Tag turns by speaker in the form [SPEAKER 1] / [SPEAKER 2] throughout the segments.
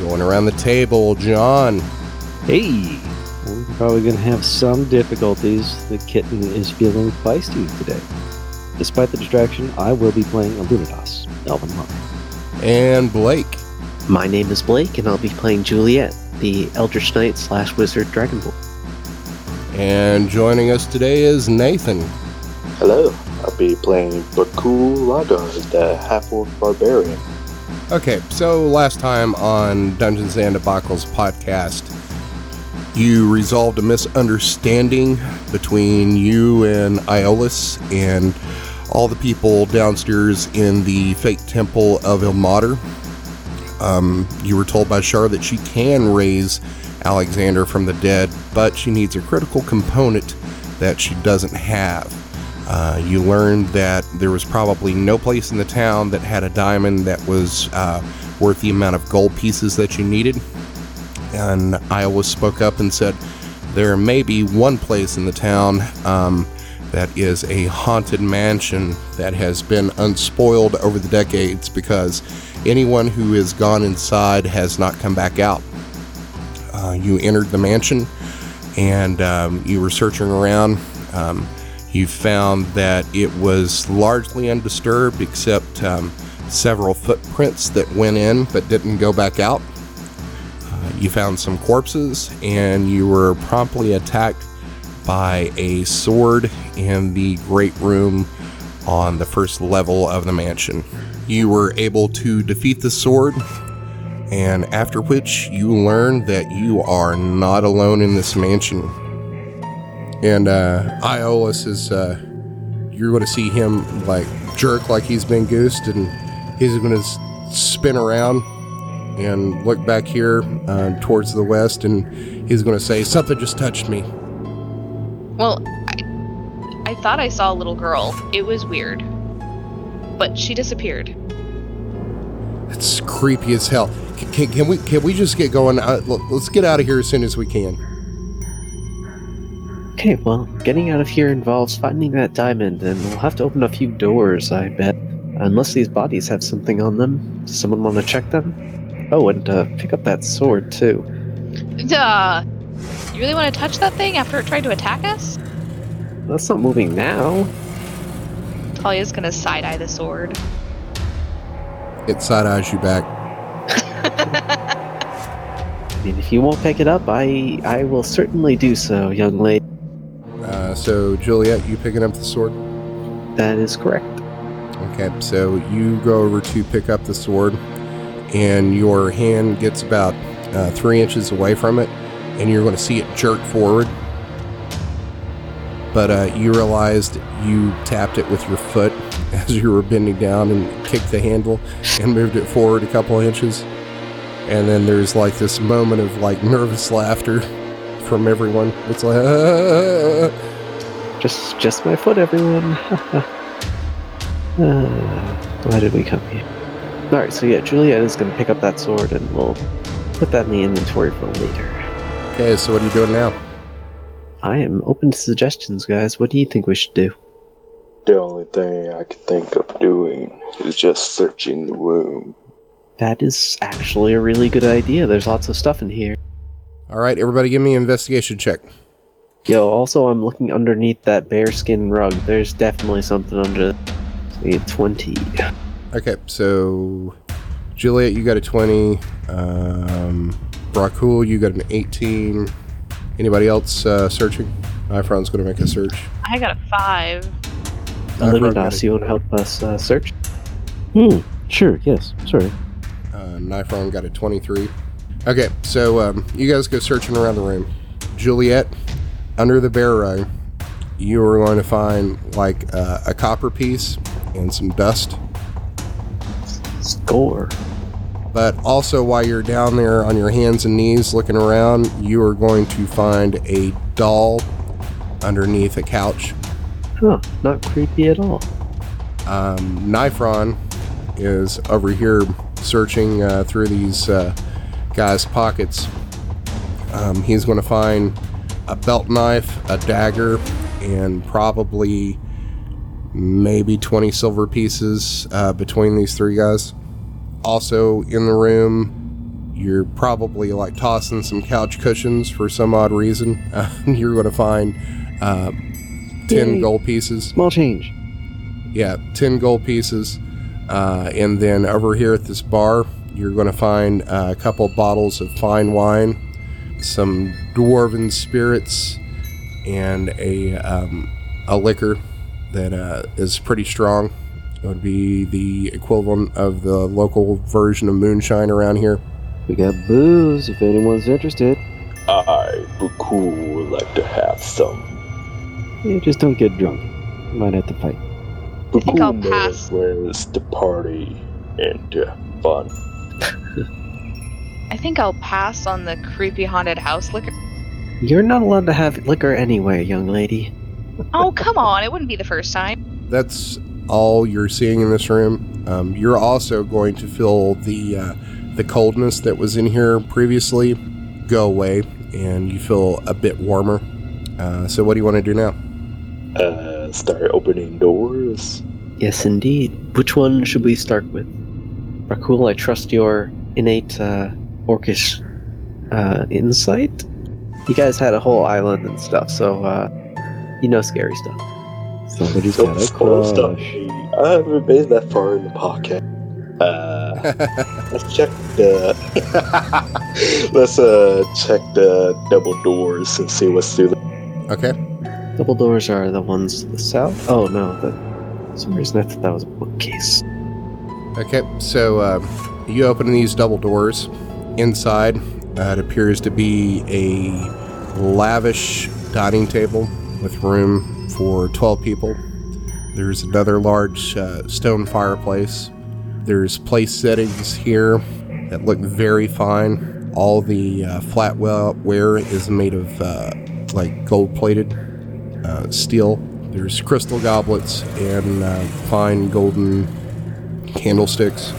[SPEAKER 1] Going around the table, John.
[SPEAKER 2] Hey, we're probably going to have some difficulties. The kitten is feeling feisty today. Despite the distraction, I will be playing Illuminatus, Elven Monk.
[SPEAKER 1] And Blake.
[SPEAKER 3] My name is Blake, and I'll be playing Juliet, the Eldritch Knight slash Wizard Dragonborn.
[SPEAKER 1] And joining us today is Nathan.
[SPEAKER 4] Hello, I'll be playing Bakul Lagard, the half-orc barbarian.
[SPEAKER 1] Okay, so last time on Dungeons and Debacles podcast, you resolved a misunderstanding between you and Iolus and all the people downstairs in the fake temple of Ilmater. Um, you were told by Shar that she can raise Alexander from the dead, but she needs a critical component that she doesn't have. Uh, you learned that there was probably no place in the town that had a diamond that was uh, worth the amount of gold pieces that you needed. And Iolus spoke up and said, There may be one place in the town um, that is a haunted mansion that has been unspoiled over the decades because anyone who has gone inside has not come back out. Uh, you entered the mansion and um, you were searching around. Um, you found that it was largely undisturbed except um, several footprints that went in but didn't go back out. Uh, you found some corpses and you were promptly attacked by a sword in the great room on the first level of the mansion. You were able to defeat the sword, and after which you learned that you are not alone in this mansion. And uh, Iolus is, uh, you're going to see him like jerk like he's been goosed, and he's going to spin around and look back here uh, towards the west, and he's going to say, Something just touched me.
[SPEAKER 5] Well, I, I thought I saw a little girl. It was weird. But she disappeared.
[SPEAKER 1] It's creepy as hell. Can, can, can we can we just get going? Uh, let's get out of here as soon as we can.
[SPEAKER 3] Okay, well, getting out of here involves finding that diamond, and we'll have to open a few doors, I bet. Unless these bodies have something on them. Does someone want to check them? Oh, and uh, pick up that sword, too.
[SPEAKER 5] Duh! You really want to touch that thing after it tried to attack us?
[SPEAKER 3] That's not moving now.
[SPEAKER 5] Talia's gonna side eye the sword.
[SPEAKER 1] It side eyes you back.
[SPEAKER 3] I mean, if you won't pick it up, I I will certainly do so, young lady.
[SPEAKER 1] So Juliet, you picking up the sword?
[SPEAKER 3] That is correct.
[SPEAKER 1] Okay, so you go over to pick up the sword, and your hand gets about uh, three inches away from it, and you're going to see it jerk forward. But uh, you realized you tapped it with your foot as you were bending down and kicked the handle and moved it forward a couple inches. And then there's like this moment of like nervous laughter from everyone. It's like, "Ah."
[SPEAKER 3] Just just my foot, everyone. uh, why did we come here? Alright, so yeah, Juliet is going to pick up that sword and we'll put that in the inventory for later.
[SPEAKER 1] okay, so what are you doing now?
[SPEAKER 3] I am open to suggestions, guys. What do you think we should do?
[SPEAKER 4] The only thing I can think of doing is just searching the room.
[SPEAKER 3] That is actually a really good idea. There's lots of stuff in here.
[SPEAKER 1] All right, everybody, give me an investigation check.
[SPEAKER 3] Yo, also, I'm looking underneath that bearskin rug. There's definitely something under. Say 20.
[SPEAKER 1] Okay, so Juliet, you got a 20. Um, Brakul, you got an 18. Anybody else uh, searching? Ifron's going to make a search.
[SPEAKER 5] I got a five.
[SPEAKER 3] Illuminatus, you want to help us uh, search?
[SPEAKER 2] Hmm. Sure. Yes. Sorry.
[SPEAKER 1] Uh, Nifron got a 23. Okay, so um, you guys go searching around the room. Juliet, under the bear rug, you are going to find like uh, a copper piece and some dust.
[SPEAKER 3] Score.
[SPEAKER 1] But also, while you're down there on your hands and knees looking around, you are going to find a doll underneath a couch.
[SPEAKER 3] Huh. Not creepy at all.
[SPEAKER 1] Um, Nifron is over here searching uh, through these uh, guys' pockets. Um, he's going to find a belt knife, a dagger, and probably maybe 20 silver pieces uh, between these three guys. Also in the room, you're probably like tossing some couch cushions for some odd reason. Uh, you're going to find uh, 10
[SPEAKER 2] Yay.
[SPEAKER 1] gold pieces.
[SPEAKER 2] Small change.
[SPEAKER 1] Yeah, 10 gold pieces. Uh, and then over here at this bar, you're going to find uh, a couple bottles of fine wine, some dwarven spirits, and a, um, a liquor that uh, is pretty strong. It would be the equivalent of the local version of moonshine around here.
[SPEAKER 2] We got booze if anyone's interested.
[SPEAKER 4] I, Buku, would like to have some.
[SPEAKER 2] Yeah, just don't get drunk. You might have to fight.
[SPEAKER 5] think I'll pass.
[SPEAKER 4] knows where's the party and uh, fun.
[SPEAKER 5] I think I'll pass on the creepy haunted house liquor.
[SPEAKER 3] You're not allowed to have liquor anyway, young lady.
[SPEAKER 5] Oh, come on. It wouldn't be the first time.
[SPEAKER 1] That's all you're seeing in this room. Um, you're also going to feel the uh, the coldness that was in here previously go away, and you feel a bit warmer. Uh, so, what do you want to do now?
[SPEAKER 4] Uh, start opening doors.
[SPEAKER 3] Yes, indeed. Which one should we start with? Rakul, I trust your innate uh, orcish uh, insight. You guys had a whole island and stuff, so uh, you know scary stuff.
[SPEAKER 2] Somebody's
[SPEAKER 4] So
[SPEAKER 2] got a
[SPEAKER 4] cool stuff.
[SPEAKER 2] crush.
[SPEAKER 4] I haven't made that far in the pocket. Uh, let's check the. let's uh check the double doors and see what's through them.
[SPEAKER 1] okay.
[SPEAKER 3] Double doors are the ones to the south. Oh no, the, for some reason I thought that was a bookcase.
[SPEAKER 1] Okay. So, um, you open these double doors. Inside, uh, it appears to be a lavish dining table with room for 12 people. There's another large uh, stone fireplace. There's place settings here that look very fine. All the uh, flatware is made of uh, like gold plated uh, steel. There's crystal goblets and uh, fine golden candlesticks.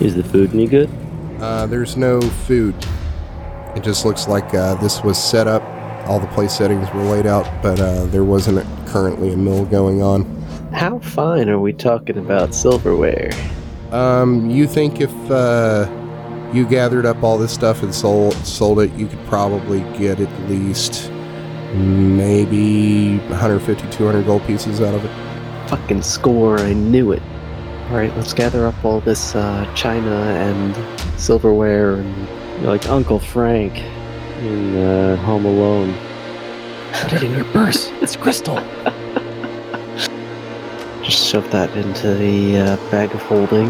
[SPEAKER 2] Is the food any good?
[SPEAKER 1] Uh, there's no food. It just looks like uh, this was set up. All the place settings were laid out, but uh, there wasn't currently a mill going on.
[SPEAKER 3] How fine are we talking about silverware?
[SPEAKER 1] Um, you think if uh, you gathered up all this stuff and sold sold it, you could probably get at least maybe 150, 200 gold pieces out of it.
[SPEAKER 3] Fucking score, I knew it. Alright, let's gather up all this uh, china and silverware and
[SPEAKER 2] You're like Uncle Frank in uh, Home Alone.
[SPEAKER 3] put it in your purse. It's crystal. Just shove that into the uh, bag of holding.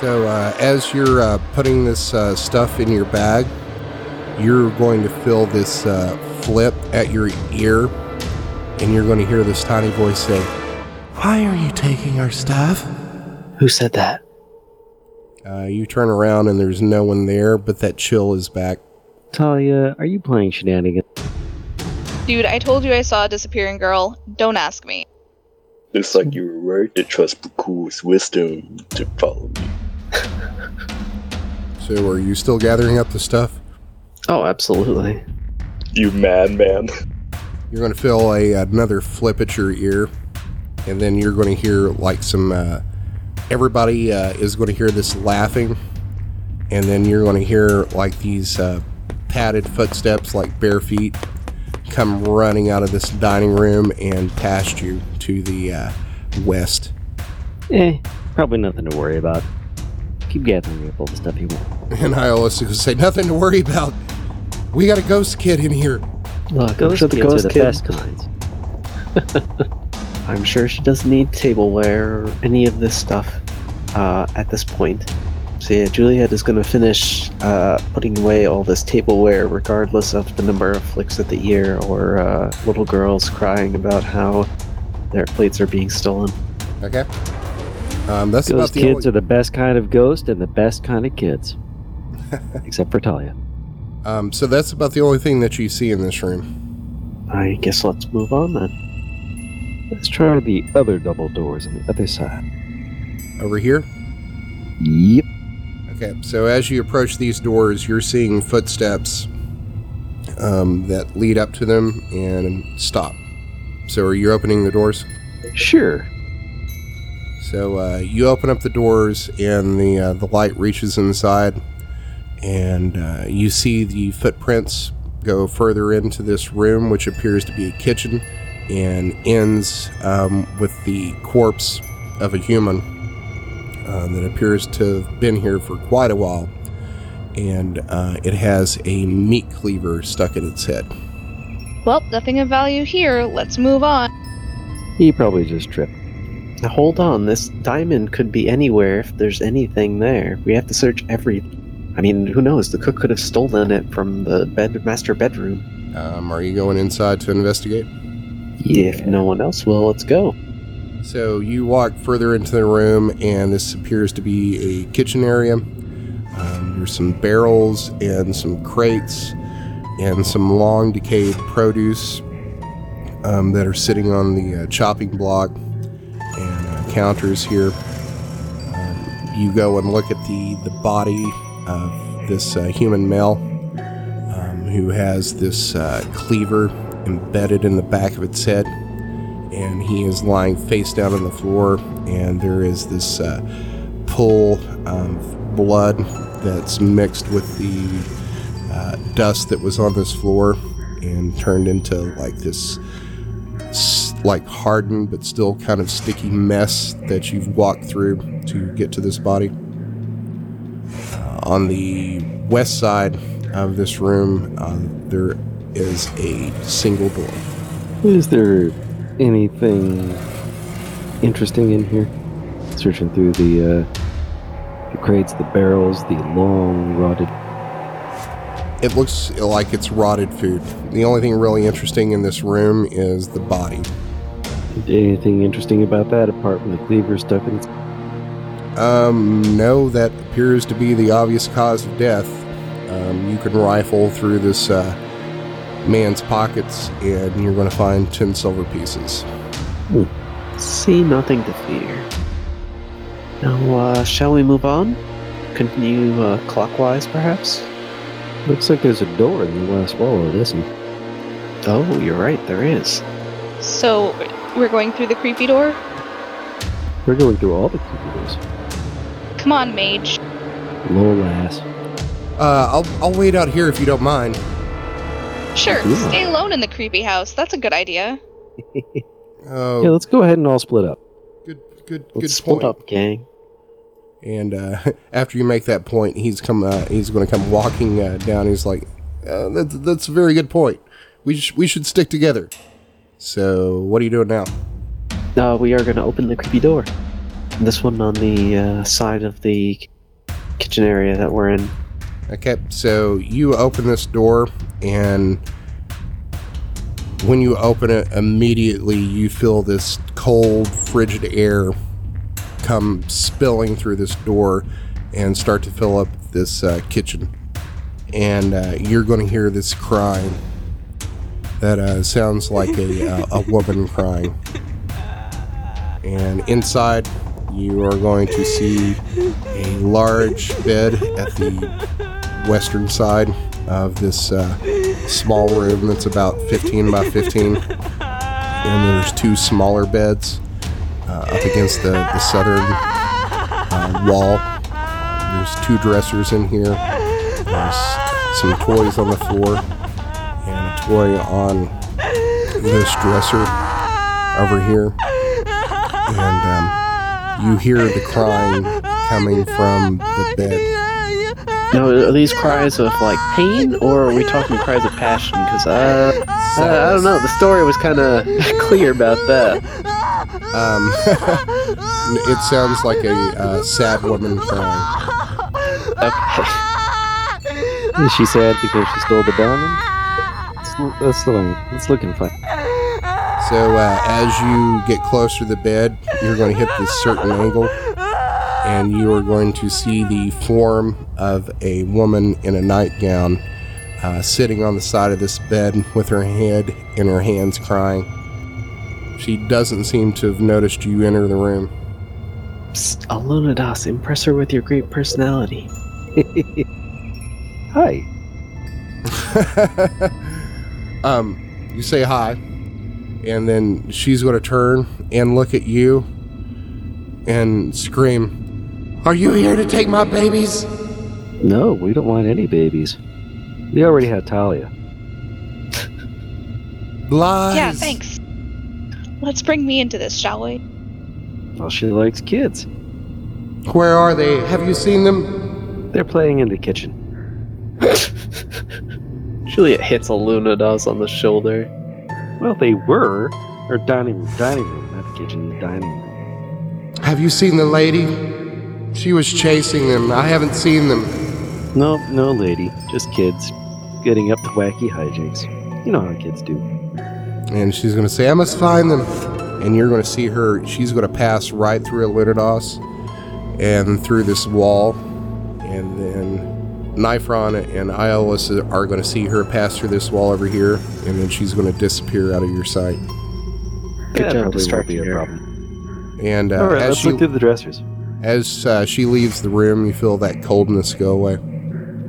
[SPEAKER 1] So uh, as you're uh, putting this uh, stuff in your bag, you're going to feel this uh, flip at your ear, and you're going to hear this tiny voice say, "Why are you taking our stuff?"
[SPEAKER 3] Who said that?
[SPEAKER 1] Uh, you turn around and there's no one there, but that chill is back.
[SPEAKER 2] Talia, are you playing shenanigans?
[SPEAKER 5] Dude, I told you I saw a disappearing girl. Don't ask me.
[SPEAKER 4] Looks like you were right to trust Buku's wisdom to follow me.
[SPEAKER 1] So are you still gathering up the stuff?
[SPEAKER 3] Oh, absolutely.
[SPEAKER 4] You madman.
[SPEAKER 1] You're going to feel a another flip at your ear, and then you're going to hear like some. Uh, everybody uh, is going to hear this laughing, and then you're going to hear like these uh, padded footsteps, like bare feet, come running out of this dining room and past you to the uh, west.
[SPEAKER 2] Eh, probably nothing to worry about. Keep gathering up all the stuff you want.
[SPEAKER 1] And I always say, "Nothing to worry about. We got a ghost kid in here."
[SPEAKER 3] Look, I'm
[SPEAKER 2] Ghost
[SPEAKER 3] sure the
[SPEAKER 2] kids are the
[SPEAKER 3] kid.
[SPEAKER 2] best kinds.
[SPEAKER 3] I'm sure she doesn't need tableware or any of this stuff uh, at this point. So yeah, Juliet is going to finish uh, putting away all this tableware, regardless of the number of flicks at the ear or uh, little girls crying about how their plates are being stolen.
[SPEAKER 1] Okay. Um, that's
[SPEAKER 2] Those
[SPEAKER 1] about the
[SPEAKER 2] kids
[SPEAKER 1] only,
[SPEAKER 2] are the best kind of ghost and the best kind of kids. Except for Talia.
[SPEAKER 1] um, so that's about the only thing that you see in this room.
[SPEAKER 3] I guess let's move on then.
[SPEAKER 2] Let's try the other double doors on the other side.
[SPEAKER 1] Over here.
[SPEAKER 2] Yep.
[SPEAKER 1] Okay, so as you approach these doors, you're seeing footsteps um, that lead up to them and stop. So, are you opening the doors?
[SPEAKER 2] Sure.
[SPEAKER 1] So uh, you open up the doors, and the uh, the light reaches inside, and uh, you see the footprints go further into this room, which appears to be a kitchen, and ends um, with the corpse of a human uh, that appears to have been here for quite a while, and uh, it has a meat cleaver stuck in its head.
[SPEAKER 5] Well, nothing of value here. Let's move on.
[SPEAKER 2] He probably just tripped.
[SPEAKER 3] Now hold on, this diamond could be anywhere if there's anything there. We have to search every. I mean, who knows? The cook could have stolen it from the bed master bedroom.
[SPEAKER 1] Um, are you going inside to investigate?
[SPEAKER 3] If no one else will, let's go.
[SPEAKER 1] So you walk further into the room, and this appears to be a kitchen area. Um, there's some barrels and some crates and some long decayed produce um, that are sitting on the uh, chopping block and uh, counters here. Um, you go and look at the, the body of this uh, human male um, who has this uh, cleaver embedded in the back of its head and he is lying face down on the floor, and there is this uh, pool of blood that's mixed with the uh, dust that was on this floor and turned into like this like hardened but still kind of sticky mess that you've walked through to get to this body. Uh, on the west side of this room, uh, there is a single door.
[SPEAKER 2] Is there anything interesting in here? Searching through the uh, the crates, the barrels, the long rotted.
[SPEAKER 1] It looks like it's rotted food. The only thing really interesting in this room is the body.
[SPEAKER 2] Anything interesting about that apart from the cleaver stuck in its
[SPEAKER 1] Um, no, that appears to be the obvious cause of death. Um, you can rifle through this uh, man's pockets, and you're going to find 10 silver pieces.
[SPEAKER 3] See nothing to fear. Now, uh, shall we move on? Continue uh, clockwise, perhaps?
[SPEAKER 2] Looks like there's a door in the last wall of this one.
[SPEAKER 3] Oh, you're right, there is.
[SPEAKER 5] So, we're going through the creepy door?
[SPEAKER 2] We're going through all the creepy doors.
[SPEAKER 5] Come on, mage.
[SPEAKER 2] Low ass.
[SPEAKER 1] Uh, I'll, I'll wait out here if you don't mind.
[SPEAKER 5] Sure,
[SPEAKER 2] Yeah.
[SPEAKER 5] stay alone in the creepy house. That's a good idea.
[SPEAKER 1] Oh,
[SPEAKER 2] Yeah, let's go ahead and all split up.
[SPEAKER 1] good, good,
[SPEAKER 3] Let's
[SPEAKER 1] good
[SPEAKER 3] split
[SPEAKER 1] point.
[SPEAKER 3] up, gang.
[SPEAKER 1] And uh, after you make that point, he's come. Uh, he's going to come walking uh, down. He's like, uh, that's, "That's a very good point. We sh- we should stick together." So, what are you doing now?
[SPEAKER 3] Uh, we are going to open the creepy door. This one on the uh, side of the kitchen area that we're in.
[SPEAKER 1] Okay, so you open this door, and when you open it, immediately you feel this cold, frigid air come spilling through this door and start to fill up this uh, kitchen. And uh, you're going to hear this crying that uh, sounds like a, uh, a woman crying. And inside, you are going to see a large bed at the western side of this uh, small room that's about 15 by 15. And there's two smaller beds uh, up against the, the southern uh, wall. There's two dressers in here. There's some toys on the floor and a toy on this dresser over here. And um, you hear the crying coming from the bed.
[SPEAKER 3] Now, are these cries of like pain, or are we talking cries of passion? Because uh, I, I don't know. The story was kind of clear about that.
[SPEAKER 1] Um, it sounds like a uh, sad woman crying.
[SPEAKER 2] Is she sad because she stole the diamond? That's, that's, looking, that's looking fun.
[SPEAKER 1] So uh, as you get closer to the bed, you're going to hit this certain angle, and you are going to see the form of a woman in a nightgown uh, sitting on the side of this bed with her head in her hands crying. She doesn't seem to have noticed you enter the room.
[SPEAKER 3] Psst, Alunadas, impress her with your great personality.
[SPEAKER 2] Hi.
[SPEAKER 1] um, you say hi, and then she's going to turn and look at you and scream, Are you here to take my babies?
[SPEAKER 2] No, we don't want any babies. We already had Talia.
[SPEAKER 1] Lies.
[SPEAKER 5] Yeah, thanks. Let's bring me into this, shall we?
[SPEAKER 2] Well, she likes kids.
[SPEAKER 1] Where are they? Have you seen them?
[SPEAKER 2] They're playing in the kitchen.
[SPEAKER 3] Juliet hits Alunadas on the shoulder.
[SPEAKER 2] Well, they were. Or dining room, dining room, not the kitchen, the dining room.
[SPEAKER 1] Have you seen the lady? She was chasing them. I haven't seen them.
[SPEAKER 2] No, no, lady. Just kids getting up to wacky hijinks. You know how kids do.
[SPEAKER 1] And she's going to say, I must find them. And you're going to see her. She's going to pass right through Elinidos and through this wall. And then Nifron and Iolus are going to see her pass through this wall over here. And then she's going to disappear out of your sight.
[SPEAKER 3] Good
[SPEAKER 2] that
[SPEAKER 3] job
[SPEAKER 2] probably won't be a problem.
[SPEAKER 1] And uh,
[SPEAKER 2] All right,
[SPEAKER 1] as,
[SPEAKER 2] let's
[SPEAKER 1] she,
[SPEAKER 2] look through the dressers.
[SPEAKER 1] As uh, she leaves the room, you feel that coldness go away.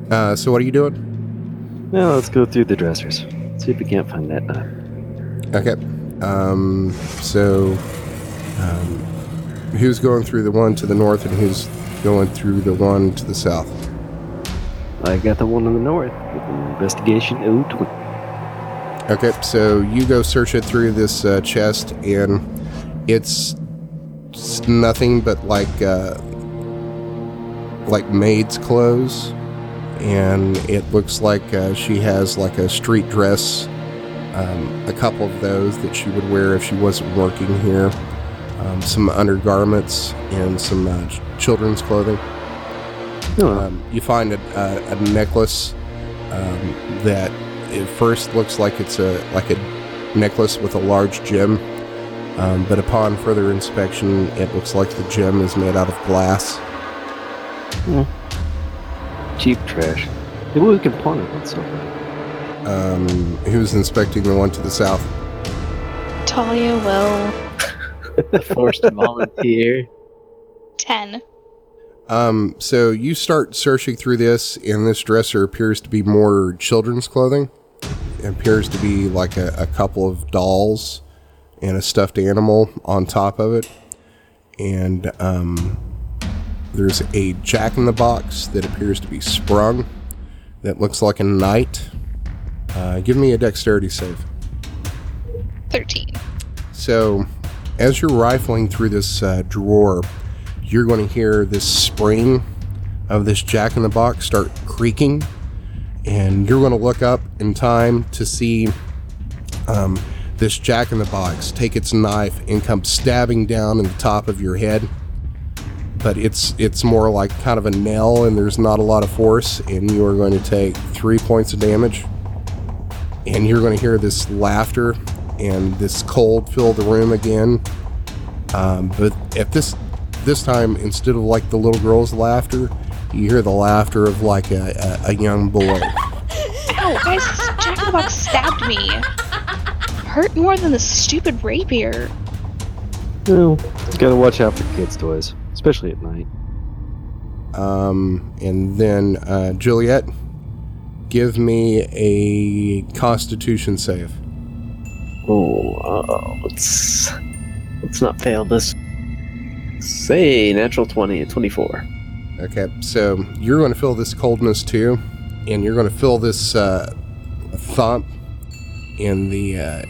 [SPEAKER 1] Uh, so, what are you doing?
[SPEAKER 2] Now let's go through the dressers. See if we can't find that knife.
[SPEAKER 1] Okay. Um, so, um, who's going through the one to the north and who's going through the one to the south?
[SPEAKER 2] I got the one in the north with an investigation 020.
[SPEAKER 1] Okay, so you go search it through this uh, chest, and it's s- nothing but like uh, like maid's clothes, and it looks like uh, she has like a street dress, um, a couple of those that she would wear if she wasn't working here, um, some undergarments, and some uh, ch- children's clothing.
[SPEAKER 2] No,
[SPEAKER 1] Um, you find a, a, a necklace um, that at first looks like it's a like a necklace with a large gem, um, but upon further inspection, it looks like the gem is made out of glass.
[SPEAKER 2] cheap trash. Maybe we can pawn it on something.
[SPEAKER 1] Um, who's inspecting the one to the south?
[SPEAKER 5] Talia will.
[SPEAKER 3] Forced volunteer.
[SPEAKER 5] 10.
[SPEAKER 1] Um, so you start searching through this, and this dresser appears to be more children's clothing. It appears to be like a, a couple of dolls and a stuffed animal on top of it. And um, there's a jack in the box that appears to be sprung that looks like a knight. Uh, give me a dexterity save.
[SPEAKER 5] 13.
[SPEAKER 1] So, as you're rifling through this uh, drawer, you're going to hear this spring of this jack in the box start creaking, and you're going to look up in time to see um, this jack in the box take its knife and come stabbing down in the top of your head. But it's it's more like kind of a nail, and there's not a lot of force, and you are going to take three points of damage. And you're going to hear this laughter and this cold fill the room again. Um, but at this this time, instead of like the little girl's laughter, you hear the laughter of like a, a, a young boy.
[SPEAKER 5] Ow, guys, Jack in the Box stabbed me. Hurt more than the stupid rapier.
[SPEAKER 2] No, gotta watch out for kids' toys, especially at night.
[SPEAKER 1] Um, and then uh, Juliet, give me a Constitution save.
[SPEAKER 3] Oh, uh, let's let's not fail this. Say natural 20, 24.
[SPEAKER 1] Okay, so you're going to feel this coldness too, and you're going to feel this uh, thump in the uh,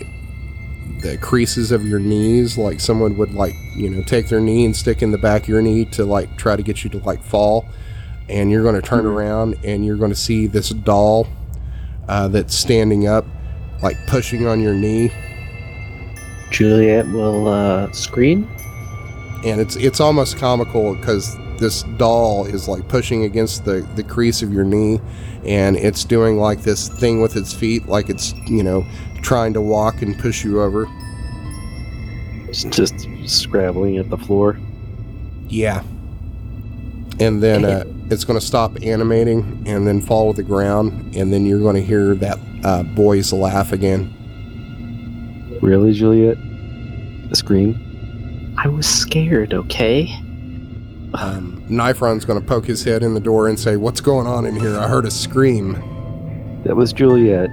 [SPEAKER 1] the creases of your knees, like someone would like you know take their knee and stick in the back of your knee to like try to get you to like fall, and you're going to turn around and you're going to see this doll uh, that's standing up, like pushing on your knee.
[SPEAKER 3] Juliet will uh, scream.
[SPEAKER 1] and it's it's almost comical because this doll is like pushing against the the crease of your knee and it's doing like this thing with its feet like it's you know trying to walk and push you over
[SPEAKER 2] It's just scrabbling at the floor.
[SPEAKER 1] yeah and then uh, it's going to stop animating and then fall to the ground and then you're going to hear that uh, boy's laugh again
[SPEAKER 2] Really, Juliet? A scream?
[SPEAKER 3] I was scared, okay?
[SPEAKER 1] um, Nifron's going to poke his head in the door and say what's going on in here i heard a scream
[SPEAKER 2] That was Juliet.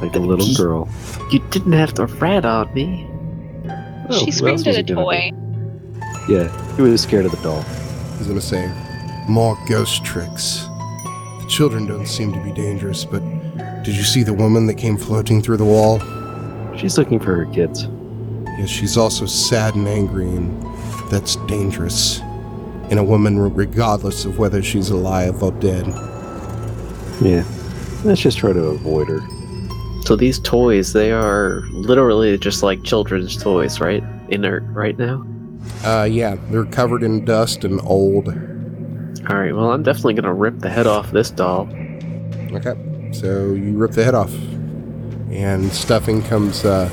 [SPEAKER 2] Like a little
[SPEAKER 3] He-
[SPEAKER 2] girl.
[SPEAKER 3] You didn't have to rat on me.
[SPEAKER 2] Oh,
[SPEAKER 5] she
[SPEAKER 2] who
[SPEAKER 5] screamed at a toy.
[SPEAKER 2] be? Yeah, he was scared of the doll.
[SPEAKER 1] He's gonna say, More ghost tricks. The children don't seem to be dangerous, but did you see the woman that came floating through the wall?
[SPEAKER 2] She's looking for her kids.
[SPEAKER 1] Yes, she's also sad and angry, and that's dangerous. In a woman, regardless of whether she's alive or dead.
[SPEAKER 2] Yeah. Let's just try to avoid her.
[SPEAKER 3] So these toys, they are literally just like children's toys, right? Inert right now.
[SPEAKER 1] Uh, yeah, they're covered in dust and old.
[SPEAKER 3] All right. Well, I'm definitely gonna rip the head off this doll.
[SPEAKER 1] Okay, so you rip the head off, and stuffing comes uh,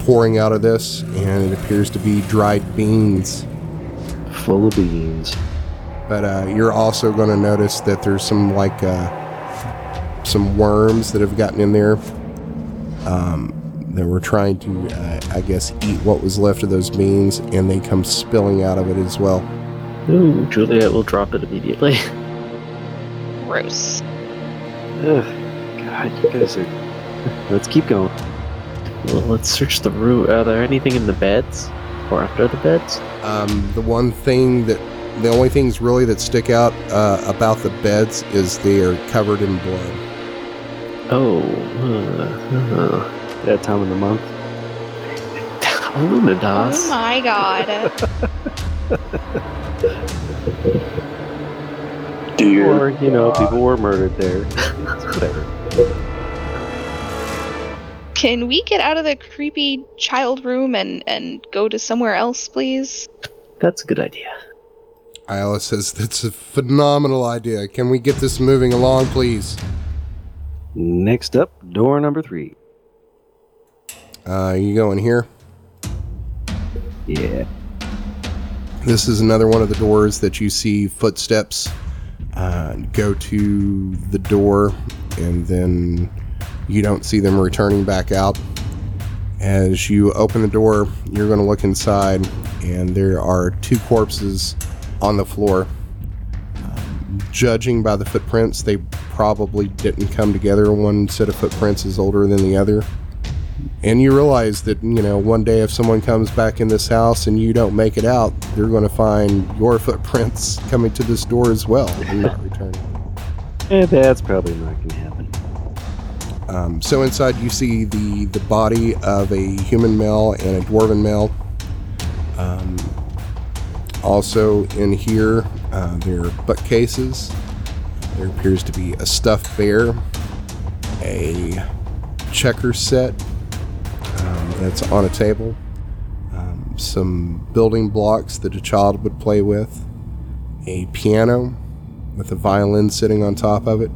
[SPEAKER 1] pouring out of this, and it appears to be dried beans.
[SPEAKER 2] Full of beans.
[SPEAKER 1] but uh, you're also going to notice that there's some like uh, some worms that have gotten in there um, that were trying to uh, i guess eat what was left of those beans and they come spilling out of it as well
[SPEAKER 3] Ooh, Juliet will drop it immediately.
[SPEAKER 5] Gross.
[SPEAKER 2] Ugh. God, you guys are. Let's keep going.
[SPEAKER 3] well, let's search the room. Are there anything in the beds or under the beds?
[SPEAKER 1] um, the one thing that the only things really that stick out uh, about the beds is they are covered in blood
[SPEAKER 3] Oh, uh, uh,
[SPEAKER 2] That time of the month.
[SPEAKER 3] Illuminadas.
[SPEAKER 5] Oh my god.
[SPEAKER 4] Dear
[SPEAKER 2] Or, you know, people were murdered there. Whatever.
[SPEAKER 5] Can we get out of the creepy child room and, and go to somewhere else, please?
[SPEAKER 3] That's a good idea.
[SPEAKER 1] Isla says that's a phenomenal idea can we get this moving along please
[SPEAKER 2] Next up, door number three.
[SPEAKER 1] uh, you go in here
[SPEAKER 2] Yeah.
[SPEAKER 1] This is another one of the doors that you see footsteps uh, go to the door, and then you don't see them returning back out. As you open the door, you're going to look inside, and there are two corpses on the floor. Judging by the footprints, they probably didn't come together. One set of footprints is older than the other. And you realize that, you know, one day if someone comes back in this house and you don't make it out, they're going to find your footprints coming to this door as well and not returning.
[SPEAKER 2] Eh, that's probably not going to happen.
[SPEAKER 1] Um, so inside you see the, the body of a human male and a dwarven male. Um, also in here, uh, there are bookcases. There appears to be a stuffed bear, a checker set um, that's on a table, um, some building blocks that a child would play with, a piano with a violin sitting on top of it,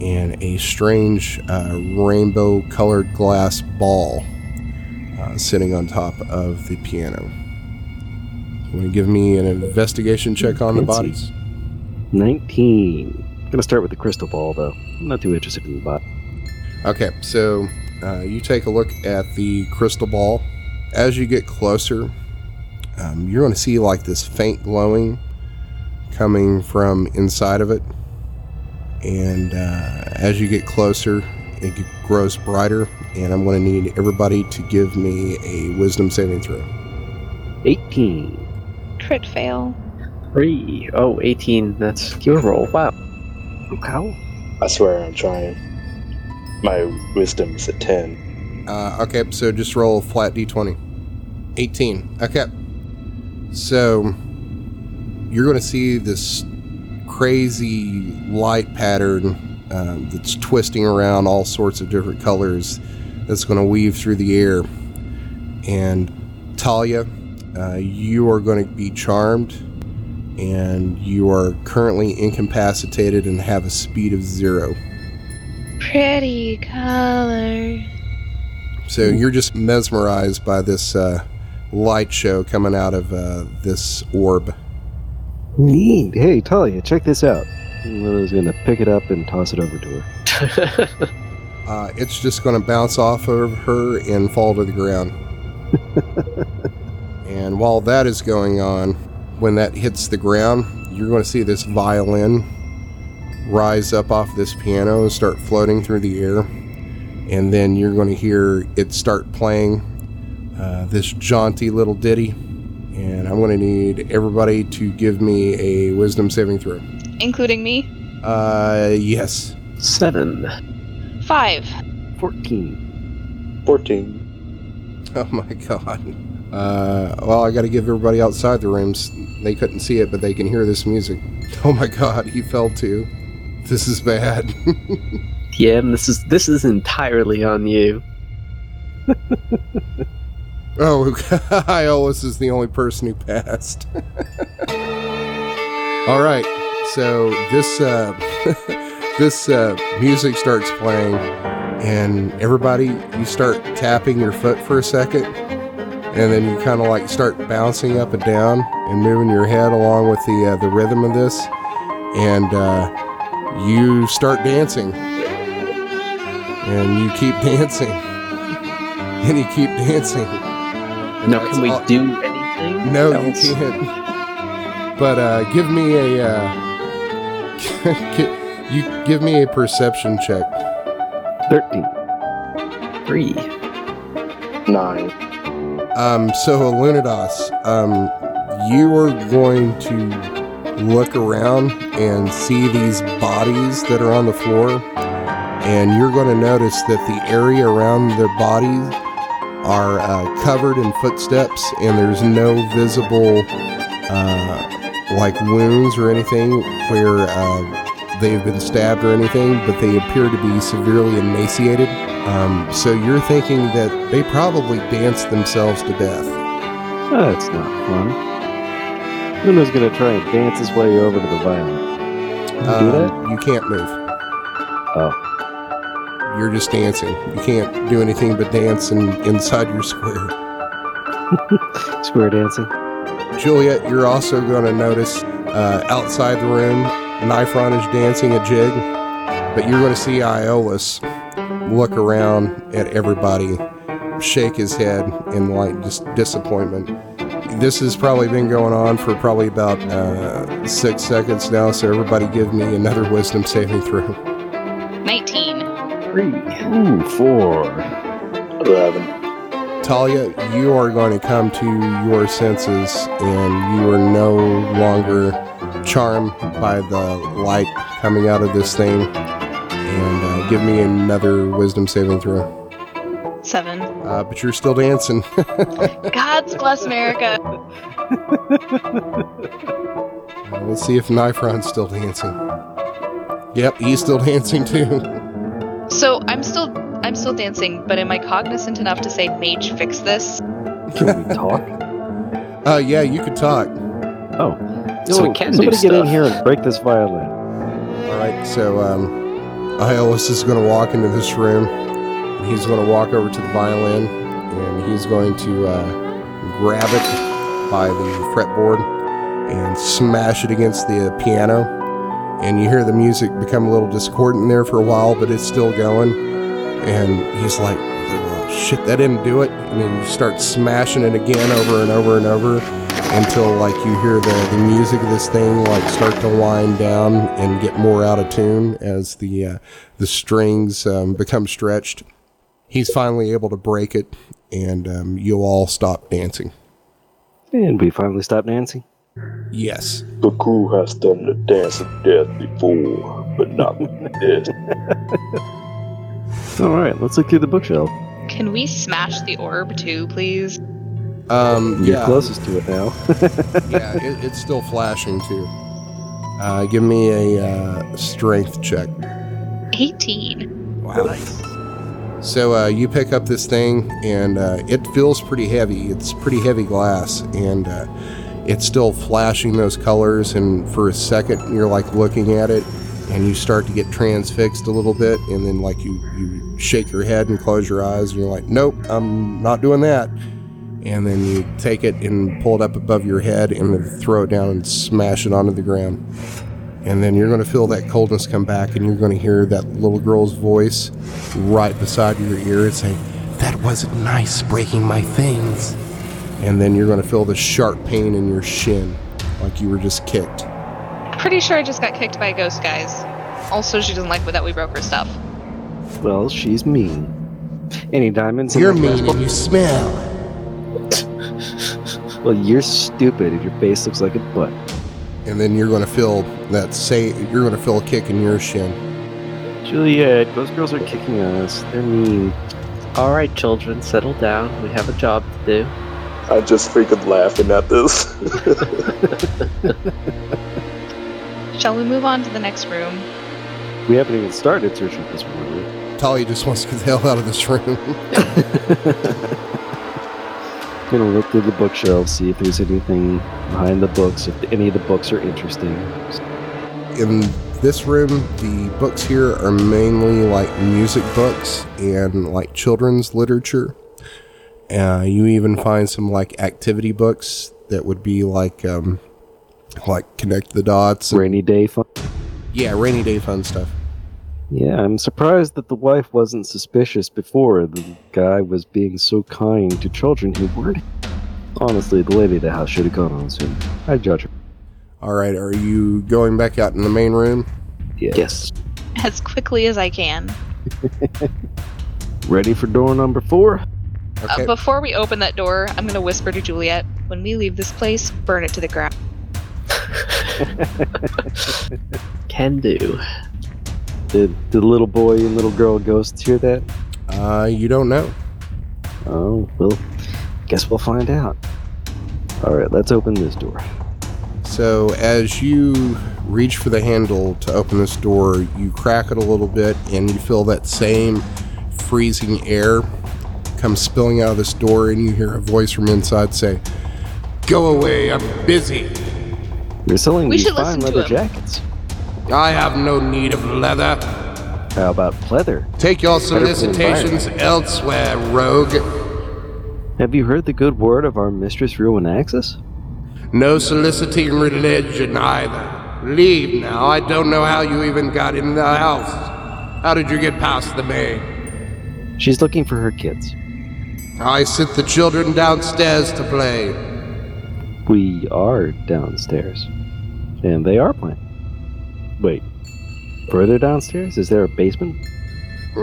[SPEAKER 1] and a strange uh, rainbow colored glass ball uh, sitting on top of the piano. Want to give me an investigation check on the bodies?
[SPEAKER 2] 19. I'm Gonna start with the crystal ball, though. I'm not too interested in the bot.
[SPEAKER 1] Okay, so uh, you take a look at the crystal ball. As you get closer, um, you're going to see like this faint glowing coming from inside of it. And uh, as you get closer, it grows brighter. And I'm going to need everybody to give me a wisdom saving throw.
[SPEAKER 2] 18.
[SPEAKER 5] Crit fail.
[SPEAKER 3] Three. Oh, 18. That's your roll. Wow.
[SPEAKER 2] How?
[SPEAKER 4] I swear I'm trying. My wisdom is at 10.
[SPEAKER 1] Uh, okay, so just roll flat d20. 18. Okay. So you're going to see this crazy light pattern um, that's twisting around all sorts of different colors that's going to weave through the air. And Talia, uh, you are going to be charmed, and you are currently incapacitated and have a speed of zero.
[SPEAKER 5] Pretty color.
[SPEAKER 1] So you're just mesmerized by this uh, light show coming out of uh, this orb.
[SPEAKER 2] Neat. Hey, Talia, check this out. Lila's gonna pick it up and toss it over to her.
[SPEAKER 1] Uh, it's just going to bounce off of her and fall to the ground. and while that is going on, when that hits the ground, you're going to see this violin rise up off this piano and start floating through the air. And then you're going to hear it start playing uh, this jaunty little ditty. And I'm going to need everybody to give me a wisdom saving throw.
[SPEAKER 5] Including me.
[SPEAKER 1] Uh, yes.
[SPEAKER 3] Seven.
[SPEAKER 5] Five.
[SPEAKER 2] 14.
[SPEAKER 4] 14.
[SPEAKER 1] Oh my god. Uh, well, I got to give everybody outside the rooms. They couldn't see it, but they can hear this music. Oh my god, he fell too. This is bad.
[SPEAKER 3] Yeah, this is this is entirely on you.
[SPEAKER 1] oh, Iolus is the only person who passed. All right, so this uh, this uh, music starts playing, and everybody you start tapping your foot for a second, and then you kind of like start bouncing up and down and moving your head along with the uh, the rhythm of this, and uh, you start dancing, and you keep dancing, and you keep dancing. And
[SPEAKER 3] Now, can we
[SPEAKER 1] all-
[SPEAKER 3] do anything?
[SPEAKER 1] no,
[SPEAKER 3] else?
[SPEAKER 1] you can't. But uh, give me a. Uh, you give me a perception check.
[SPEAKER 2] 13.
[SPEAKER 3] Three.
[SPEAKER 4] 9.
[SPEAKER 1] Um, so Lunidas, um, you are going to look around and see these bodies that are on the floor, and you're going to notice that the area around their bodies are uh, covered in footsteps, and there's no visible uh, like wounds or anything where uh, they've been stabbed or anything, but they appear to be severely emaciated. Um, so you're thinking that they probably danced themselves to death.
[SPEAKER 2] That's not fun. Luna's gonna try and dance his way over to the violin. Can you do that?
[SPEAKER 1] Um, you can't move.
[SPEAKER 2] Oh.
[SPEAKER 1] You're just dancing. You can't do anything but dance in, inside your square.
[SPEAKER 2] Square dancing.
[SPEAKER 1] Juliet, you're also going to notice uh, outside the room, Nifron is dancing a jig, but you're going to see Iolus look around at everybody, shake his head in like just disappointment. This has probably been going on for probably about uh, six seconds now, so everybody give me another wisdom saving throw.
[SPEAKER 5] 19.
[SPEAKER 2] Three. Ooh, four.
[SPEAKER 4] 11.
[SPEAKER 1] Talia, you are going to come to your senses and you are no longer charmed by the light coming out of this thing. And uh, give me another wisdom saving throw.
[SPEAKER 5] Seven.
[SPEAKER 1] Uh, but you're still dancing.
[SPEAKER 5] God's bless America.
[SPEAKER 1] Uh, let's see if Nifron's still dancing. Yep, he's still dancing too.
[SPEAKER 5] So I'm still I'm still dancing, but am I cognizant enough to say mage fix this?
[SPEAKER 2] Can we talk?
[SPEAKER 1] Uh, yeah, you could talk.
[SPEAKER 2] Oh.
[SPEAKER 3] So we
[SPEAKER 2] Yo,
[SPEAKER 3] can do
[SPEAKER 2] somebody get in here and break this violin.
[SPEAKER 1] All right, so um, Iolus is going to walk into this room. And he's going to walk over to the violin, and he's going to uh, grab it by the fretboard and smash it against the piano. And you hear the music become a little discordant there for a while, but it's still going. And he's like, "Oh, "Shit, that didn't do it." And then you start smashing it again over and over and over until like you hear the, the music of this thing like start to wind down and get more out of tune as the uh, the strings um, become stretched. He's finally able to break it, and um, you all stop dancing.
[SPEAKER 2] And we finally stop dancing.
[SPEAKER 1] Yes.
[SPEAKER 4] The crew has done the dance of death before, but not with this.
[SPEAKER 2] All right, let's look through the bookshelf.
[SPEAKER 5] Can we smash the orb too, please?
[SPEAKER 1] Um,
[SPEAKER 2] You're
[SPEAKER 1] yeah.
[SPEAKER 2] closest to it now.
[SPEAKER 1] yeah. It, it's still flashing too. Uh, give me a uh, strength check.
[SPEAKER 5] 18.
[SPEAKER 1] Wow. So uh, you pick up this thing, and uh, it feels pretty heavy. It's pretty heavy glass, and uh, it's still flashing those colors. And for a second, you're like looking at it, and you start to get transfixed a little bit, and then like you you shake your head and close your eyes, and you're like, nope, I'm not doing that. And then you take it and pull it up above your head, and then throw it down and smash it onto the ground. And then you're going to feel that coldness come back, and you're going to hear that little girl's voice right beside your ear and say, That wasn't nice breaking my things. And then you're going to feel the sharp pain in your shin, like you were just kicked.
[SPEAKER 5] Pretty sure I just got kicked by a ghost, guys. Also, she doesn't like that we broke her stuff.
[SPEAKER 2] Well, she's mean. Any diamonds?
[SPEAKER 1] You're
[SPEAKER 2] that
[SPEAKER 1] mean and you smell.
[SPEAKER 2] Box? Well, you're stupid if your face looks like a butt.
[SPEAKER 1] And then you're going to feel that say, you're going to feel a kick in your shin.
[SPEAKER 2] Juliet, those girls are kicking us. They're mean.
[SPEAKER 3] All right, children, settle down. We have a job to do.
[SPEAKER 4] I'm just freaking laughing at this.
[SPEAKER 5] Shall we move on to the next room?
[SPEAKER 2] We haven't even started searching this room.
[SPEAKER 1] Talia just wants to get the hell out of this room.
[SPEAKER 2] Gonna look through the bookshelves, see if there's anything behind the books, if any of the books are interesting.
[SPEAKER 1] in this room, the books here are mainly like music books and like children's literature. Uh, you even find some like activity books that would be like um, like connect the dots.
[SPEAKER 2] Rainy day fun.
[SPEAKER 1] Yeah, rainy day fun stuff.
[SPEAKER 2] Yeah, I'm surprised that the wife wasn't suspicious before. The guy was being so kind to children who weren't. Honestly, the lady of the house should have gone on soon. I judge her.
[SPEAKER 1] All right, are you going back out in the main room?
[SPEAKER 2] Yeah.
[SPEAKER 3] Yes.
[SPEAKER 5] As quickly as I can.
[SPEAKER 2] Ready for door number four?
[SPEAKER 1] Okay.
[SPEAKER 5] Uh, before we open that door, I'm going to whisper to Juliet when we leave this place, burn it to the ground.
[SPEAKER 3] Can do.
[SPEAKER 2] Did, did the little boy and little girl ghosts hear that?
[SPEAKER 1] Uh, you don't know.
[SPEAKER 2] Oh, well, guess we'll find out. All right, let's open this door.
[SPEAKER 1] So as you reach for the handle to open this door, you crack it a little bit, and you feel that same freezing air come spilling out of this door, and you hear a voice from inside say, "Go away! I'm busy.
[SPEAKER 2] They're selling
[SPEAKER 5] We
[SPEAKER 2] these
[SPEAKER 5] should
[SPEAKER 2] fine
[SPEAKER 5] listen to
[SPEAKER 2] leather
[SPEAKER 5] him.
[SPEAKER 2] jackets.
[SPEAKER 1] I have no need of leather.
[SPEAKER 2] How about pleather?
[SPEAKER 1] Take your
[SPEAKER 2] Better for the
[SPEAKER 1] solicitations elsewhere, rogue.
[SPEAKER 2] Have you heard the good word of our mistress Ruinaxis?
[SPEAKER 1] No soliciting religion either. Leave now. I don't know how you even got in the house. How did you get past the maid?"
[SPEAKER 2] She's looking for her kids.
[SPEAKER 1] I sent the children downstairs to play.
[SPEAKER 2] We are downstairs. And they are playing. Wait. Further downstairs? Is there a basement?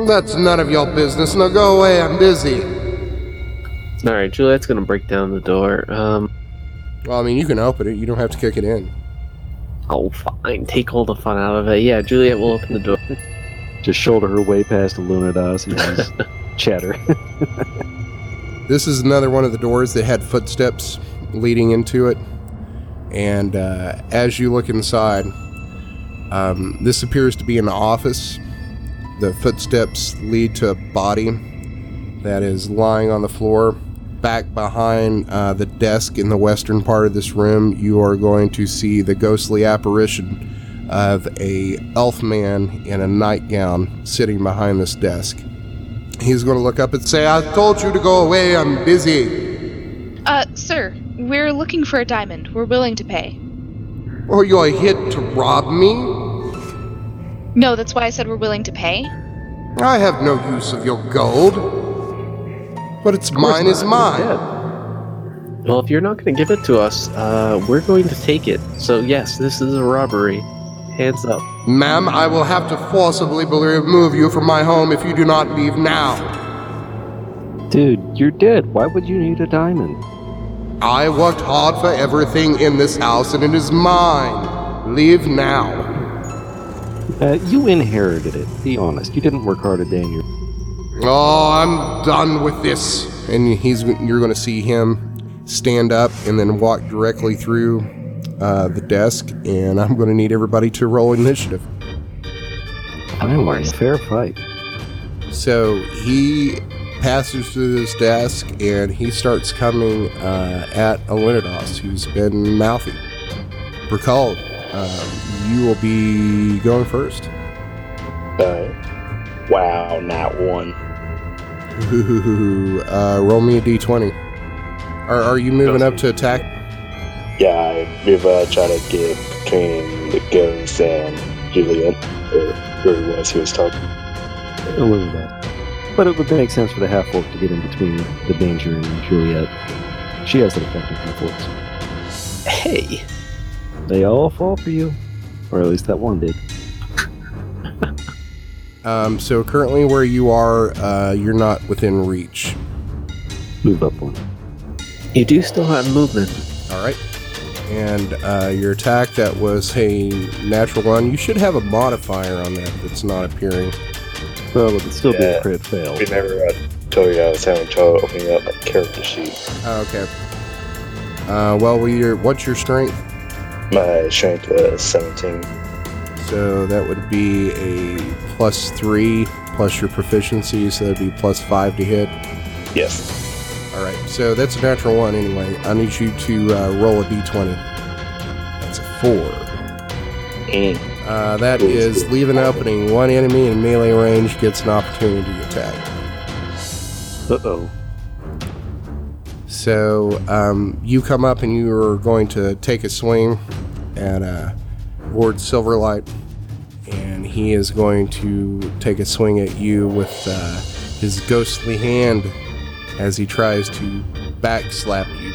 [SPEAKER 1] That's none of your business. Now go away, I'm busy.
[SPEAKER 3] All right, Juliet's gonna break down the door. Um,
[SPEAKER 1] Well, I mean, you can open it, you don't have to kick it in.
[SPEAKER 3] oh, fine. Take all the fun out of it. Yeah, Juliet will open the door.
[SPEAKER 2] Just shoulder her way past the Lunadas and just chatter.
[SPEAKER 1] This is another one of the doors that had footsteps leading into it. And uh, as you look inside, um, this appears to be an office. The footsteps lead to a body that is lying on the floor. Back behind uh, the desk in the western part of this room, you are going to see the ghostly apparition of a elf man in a nightgown sitting behind this desk. He's going to look up and say, I told you to go away, I'm busy.
[SPEAKER 5] Uh, sir, we're looking for a diamond. We're willing to pay.
[SPEAKER 1] Oh, you're here to rob me?
[SPEAKER 5] No, that's why I said we're willing to pay.
[SPEAKER 1] I have no use of your gold. But it's mine is mine.
[SPEAKER 3] Well, if you're not gonna give it to us, uh, we're going to take it. So yes, this is a robbery. Hands up.
[SPEAKER 1] Ma'am, I will have to forcibly remove you from my home if you do not leave now.
[SPEAKER 2] Dude, you're dead. Why would you need a diamond?
[SPEAKER 1] I worked hard for everything in this house and it is mine. Leave now.
[SPEAKER 2] Uh, you inherited it. Be honest. You didn't work hard a day in your.
[SPEAKER 1] Oh, I'm done with this. And he's you're going to see him stand up and then walk directly through uh, the desk. And I'm going to need everybody to roll initiative.
[SPEAKER 2] Fine, fair fight.
[SPEAKER 1] So he passes through his desk and he starts coming uh, at Alunidos, who's been mouthy. Recall, um, you will be going first.
[SPEAKER 4] Alright. Wow, not one.
[SPEAKER 1] Ooh, uh, roll me a d20. Are, are you moving up to attack?
[SPEAKER 4] Yeah, I, we've uh, tried to get between the ghost and Juliet, or who it was he was talking.
[SPEAKER 2] A little bit. But it would make sense for the half orc to get in between the danger and Juliet. She has an effect on half orcs.
[SPEAKER 3] Hey,
[SPEAKER 2] They all fall for you. Or at least that one did.
[SPEAKER 1] Um, so currently where you are, uh, you're not within reach.
[SPEAKER 2] Move up one.
[SPEAKER 3] you do still have movement.
[SPEAKER 1] All right. And uh, your attack that was a natural one, you should have a modifier on that that's not appearing.
[SPEAKER 2] Well, it would still be
[SPEAKER 4] Yeah.
[SPEAKER 2] a crit fail.
[SPEAKER 4] Remember, I told you I was having trouble opening up my character sheet.
[SPEAKER 1] Oh, okay. Uh, well, we your, what's your strength?
[SPEAKER 4] My strength was 17.
[SPEAKER 1] So that would be a plus three plus your proficiency, so that'd be plus five to hit.
[SPEAKER 4] Yes.
[SPEAKER 1] All right. So that's a natural one anyway. I need you to uh, roll a d20. That's a four.
[SPEAKER 4] Mm.
[SPEAKER 1] Uh, that is leave an opening. One enemy in melee range gets an opportunity to attack.
[SPEAKER 2] Uh oh.
[SPEAKER 1] So um, you come up and you are going to take a swing at uh, Lord Silverlight, and he is going to take a swing at you with uh, his ghostly hand as he tries to backslap you.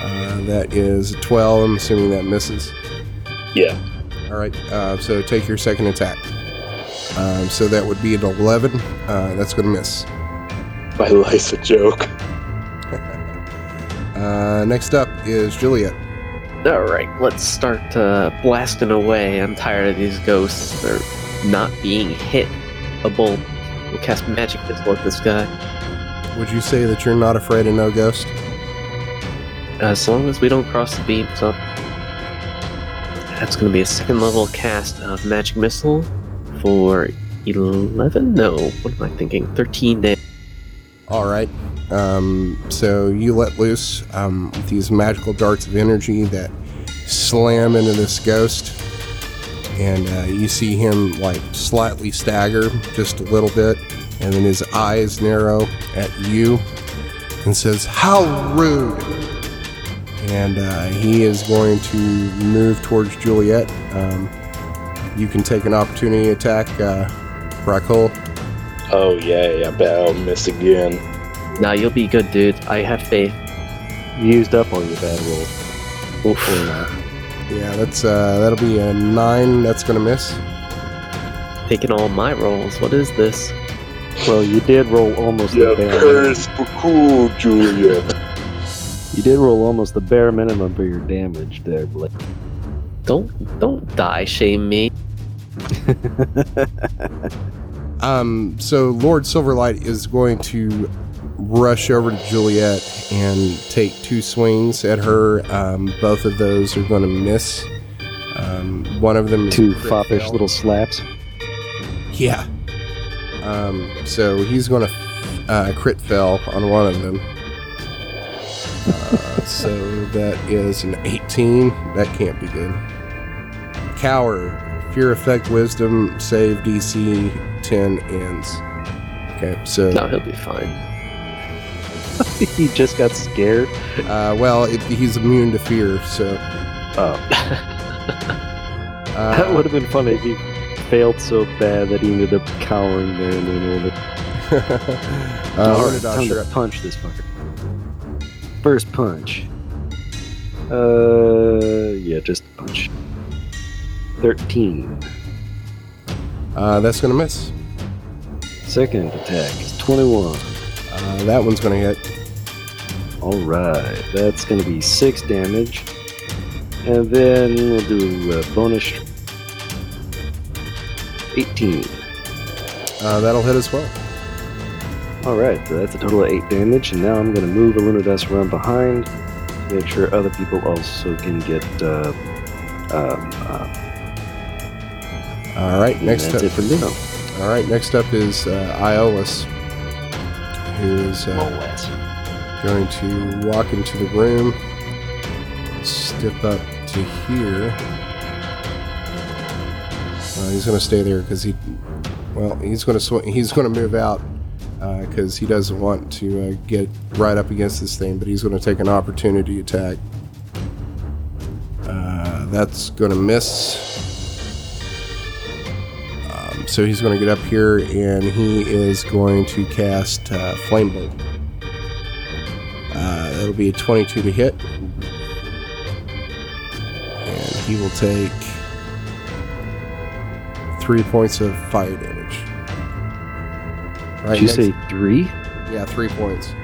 [SPEAKER 1] Uh, that is a 12. I'm assuming that misses.
[SPEAKER 4] Yeah.
[SPEAKER 1] All right, uh, so take your second attack. Um, so that would be an 11. Uh, that's going to miss.
[SPEAKER 4] My life's a joke.
[SPEAKER 1] Uh, next up is Juliet.
[SPEAKER 3] All right, let's start uh, blasting away. I'm tired of these ghosts. They're not being hit. A bolt. We'll cast magic missile at this guy.
[SPEAKER 1] Would you say that you're not afraid of no ghost?
[SPEAKER 3] As long as we don't cross the beam, so that's going to be a second level cast of magic missile for 11. No, what am I thinking? 13 damage.
[SPEAKER 1] All right. Um, so you let loose um, these magical darts of energy that slam into this ghost, and uh, you see him like slightly stagger just a little bit, and then his eyes narrow at you and says, "How rude!" And uh, he is going to move towards Juliet. Um, you can take an opportunity attack, uh, Brakul.
[SPEAKER 4] Oh, yeah, I bet I'll miss again.
[SPEAKER 3] Nah, you'll be good, dude. I have faith.
[SPEAKER 2] You used up all your bad rolls.
[SPEAKER 3] Oof.
[SPEAKER 2] Not.
[SPEAKER 1] Yeah, that's uh, that'll be a nine. That's gonna miss.
[SPEAKER 3] Taking all my rolls. What is this?
[SPEAKER 2] Well, you did roll almost
[SPEAKER 4] Yeah,
[SPEAKER 2] the
[SPEAKER 4] curse for cool, Juliet.
[SPEAKER 2] You did roll almost the bare minimum for your damage there, Blake.
[SPEAKER 3] Don't don't die, shame me.
[SPEAKER 1] Um, so Lord Silverlight is going to rush over to Juliet and take two swings at her. Um, both of those are going to miss. Um, one of them
[SPEAKER 2] Two
[SPEAKER 1] a
[SPEAKER 2] foppish
[SPEAKER 1] fail.
[SPEAKER 2] little slaps.
[SPEAKER 1] Yeah. Um, so he's going to uh, crit fail on one of them. Uh, so that is an 18. That can't be good. Cower. Fear effect wisdom save DC 10 ends. Okay, so
[SPEAKER 3] No, he'll be fine.
[SPEAKER 2] he just got scared.
[SPEAKER 1] uh, well, it, he's immune to fear, so
[SPEAKER 2] Oh,
[SPEAKER 1] uh,
[SPEAKER 2] that would have been funny if he failed so bad that he ended up cowering there in the middle of it.
[SPEAKER 1] uh,
[SPEAKER 2] Alright,
[SPEAKER 1] Ornidosh,
[SPEAKER 2] time to punch this fucker. First punch. Uh, yeah, just a punch. Thirteen.
[SPEAKER 1] Uh, that's gonna miss.
[SPEAKER 2] Second attack is twenty-one.
[SPEAKER 1] Uh, that one's gonna hit.
[SPEAKER 2] All right, that's going to be six damage, and then we'll do a bonus. Eighteen.
[SPEAKER 1] Uh, that'll hit as well.
[SPEAKER 2] All right, so that's a total of eight damage, and now I'm going to move Illuminadust around behind to make sure other people also can get. Uh, um, uh,
[SPEAKER 1] All right,
[SPEAKER 2] and
[SPEAKER 1] next
[SPEAKER 2] that's
[SPEAKER 1] up.
[SPEAKER 2] it for me.
[SPEAKER 1] All right, next up is uh, Iolus, who's uh, going to walk into the room, step up to here. Uh, he's going to stay there because he, well, he's going to sw- he's going to move out because he doesn't want to uh, get right up against this thing, but he's going to take an opportunity attack. Uh, that's going to miss. Um, so he's going to get up here and he is going to cast uh, Flame Bolt. Uh, that'll be a 22 to hit. And he will take three points of fire damage. Right
[SPEAKER 2] Did you
[SPEAKER 1] next-
[SPEAKER 2] say three?
[SPEAKER 1] Yeah, three points.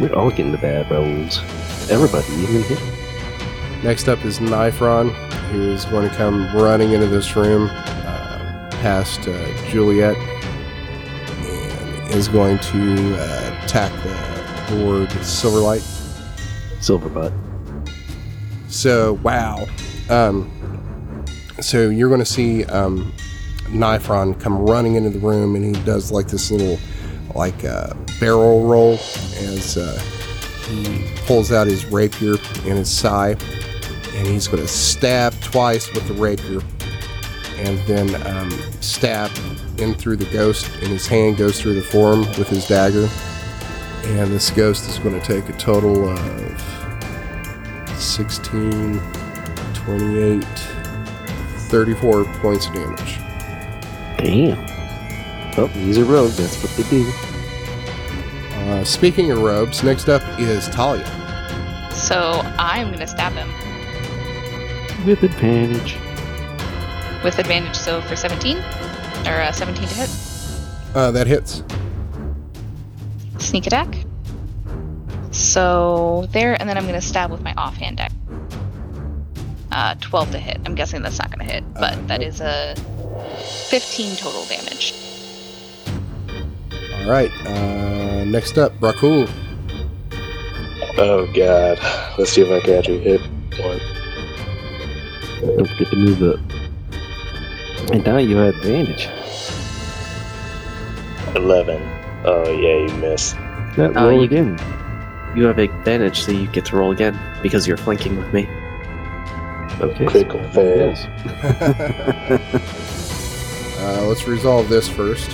[SPEAKER 2] We're all getting the bad rolls. Everybody, even him.
[SPEAKER 1] Next up is Nifron, who is going to come running into this room uh, past uh, Juliet and is going to uh, attack the Lord Silverlight.
[SPEAKER 2] Silverbutt.
[SPEAKER 1] So, wow. Um, so you're going to see um, Nifron come running into the room, and he does like this little, like uh, barrel roll as uh, he pulls out his rapier and his sai, and he's going to stab twice with the rapier, and then um, stab in through the ghost, and his hand goes through the form with his dagger, and this ghost is going to take a total of 16, 28, 34 points of damage.
[SPEAKER 2] Damn. Well, he's a rogue. That's what they do.
[SPEAKER 1] Uh, speaking of robes, next up is Talia.
[SPEAKER 5] So I'm gonna stab him
[SPEAKER 2] With advantage.
[SPEAKER 5] with advantage. So for 17 or uh, 17 to hit,
[SPEAKER 1] Uh, that hits.
[SPEAKER 5] sneak attack. So there, and then I'm gonna stab with my offhand deck. Uh, 12 to hit. I'm guessing that's not gonna hit, but
[SPEAKER 1] Uh,
[SPEAKER 5] that
[SPEAKER 1] nope.
[SPEAKER 5] is a 15 total damage.
[SPEAKER 1] All right. Uh, next up, Brakul.
[SPEAKER 4] Oh god. Let's see if I can actually hit one.
[SPEAKER 2] Don't forget to move up. And now you have advantage.
[SPEAKER 4] 11. Oh yeah, you missed.
[SPEAKER 2] That
[SPEAKER 3] Oh,
[SPEAKER 2] roll
[SPEAKER 3] you-
[SPEAKER 2] again.
[SPEAKER 3] You have advantage, so you get to roll again because you're flanking with me.
[SPEAKER 2] Okay.
[SPEAKER 4] Critical fail.
[SPEAKER 2] Yes.
[SPEAKER 1] Uh, let's resolve this first.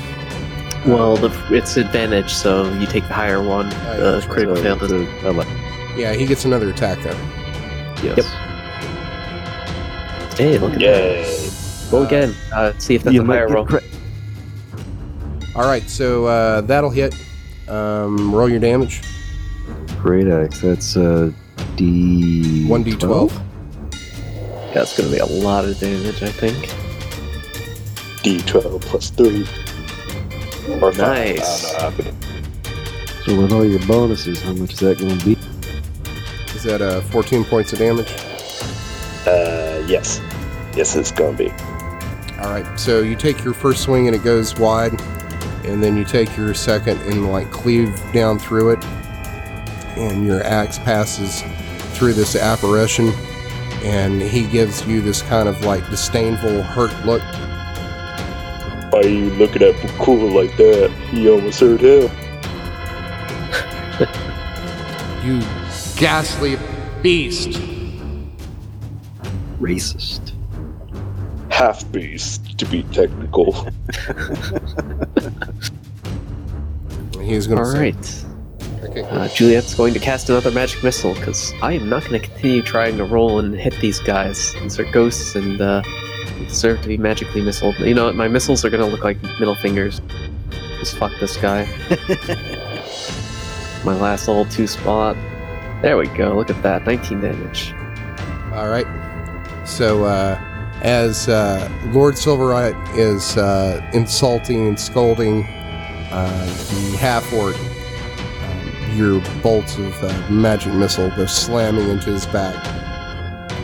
[SPEAKER 3] Well, the, it's advantage, so you take the higher one.
[SPEAKER 1] yeah,
[SPEAKER 3] the
[SPEAKER 1] that's
[SPEAKER 3] critical
[SPEAKER 2] So
[SPEAKER 3] fail
[SPEAKER 2] it's
[SPEAKER 3] doesn't.
[SPEAKER 2] a ele-
[SPEAKER 1] Yeah, he gets another attack then.
[SPEAKER 2] Yes.
[SPEAKER 3] Hey, look at
[SPEAKER 4] Yay.
[SPEAKER 3] that. Roll again. Uh, see if that's a
[SPEAKER 2] might
[SPEAKER 3] higher roll.
[SPEAKER 2] crit-
[SPEAKER 1] All right, so uh, that'll hit. Um, roll your damage.
[SPEAKER 2] Great axe. That's uh, D.
[SPEAKER 1] 1d12.
[SPEAKER 3] Yeah, it's gonna be a lot of damage, I think.
[SPEAKER 4] D12 plus 3. Or 5.
[SPEAKER 3] Nice.
[SPEAKER 4] I don't know
[SPEAKER 2] So with all your bonuses, how much is that going to be?
[SPEAKER 1] Is that uh, 14 points of damage?
[SPEAKER 4] Uh, yes. Yes, it's gonna be.
[SPEAKER 1] All right, so you take your first swing and it goes wide, and then you take your second and like cleave down through it, and your axe passes through this apparition, and he gives you this kind of like disdainful, hurt look.
[SPEAKER 4] Why are you looking at cool like that? He almost hurt him.
[SPEAKER 1] You ghastly beast!
[SPEAKER 2] Racist.
[SPEAKER 4] Half beast, to be technical.
[SPEAKER 1] He's gonna
[SPEAKER 3] All
[SPEAKER 1] say,
[SPEAKER 3] right.
[SPEAKER 1] Okay.
[SPEAKER 3] Uh, Juliet's going to cast another magic missile because I am not going to continue trying to roll and hit these guys. These are ghosts and uh, they deserve to be magically missiled. You know what? My missiles are going to look like middle fingers. Just fuck this guy. My last level 2 spot. There we go. Look at that. 19 damage.
[SPEAKER 1] All right. So, uh, as uh, Lord Silverlight is uh, insulting and scolding uh, the half orc, um, your bolts of uh, magic missile go slamming into his back,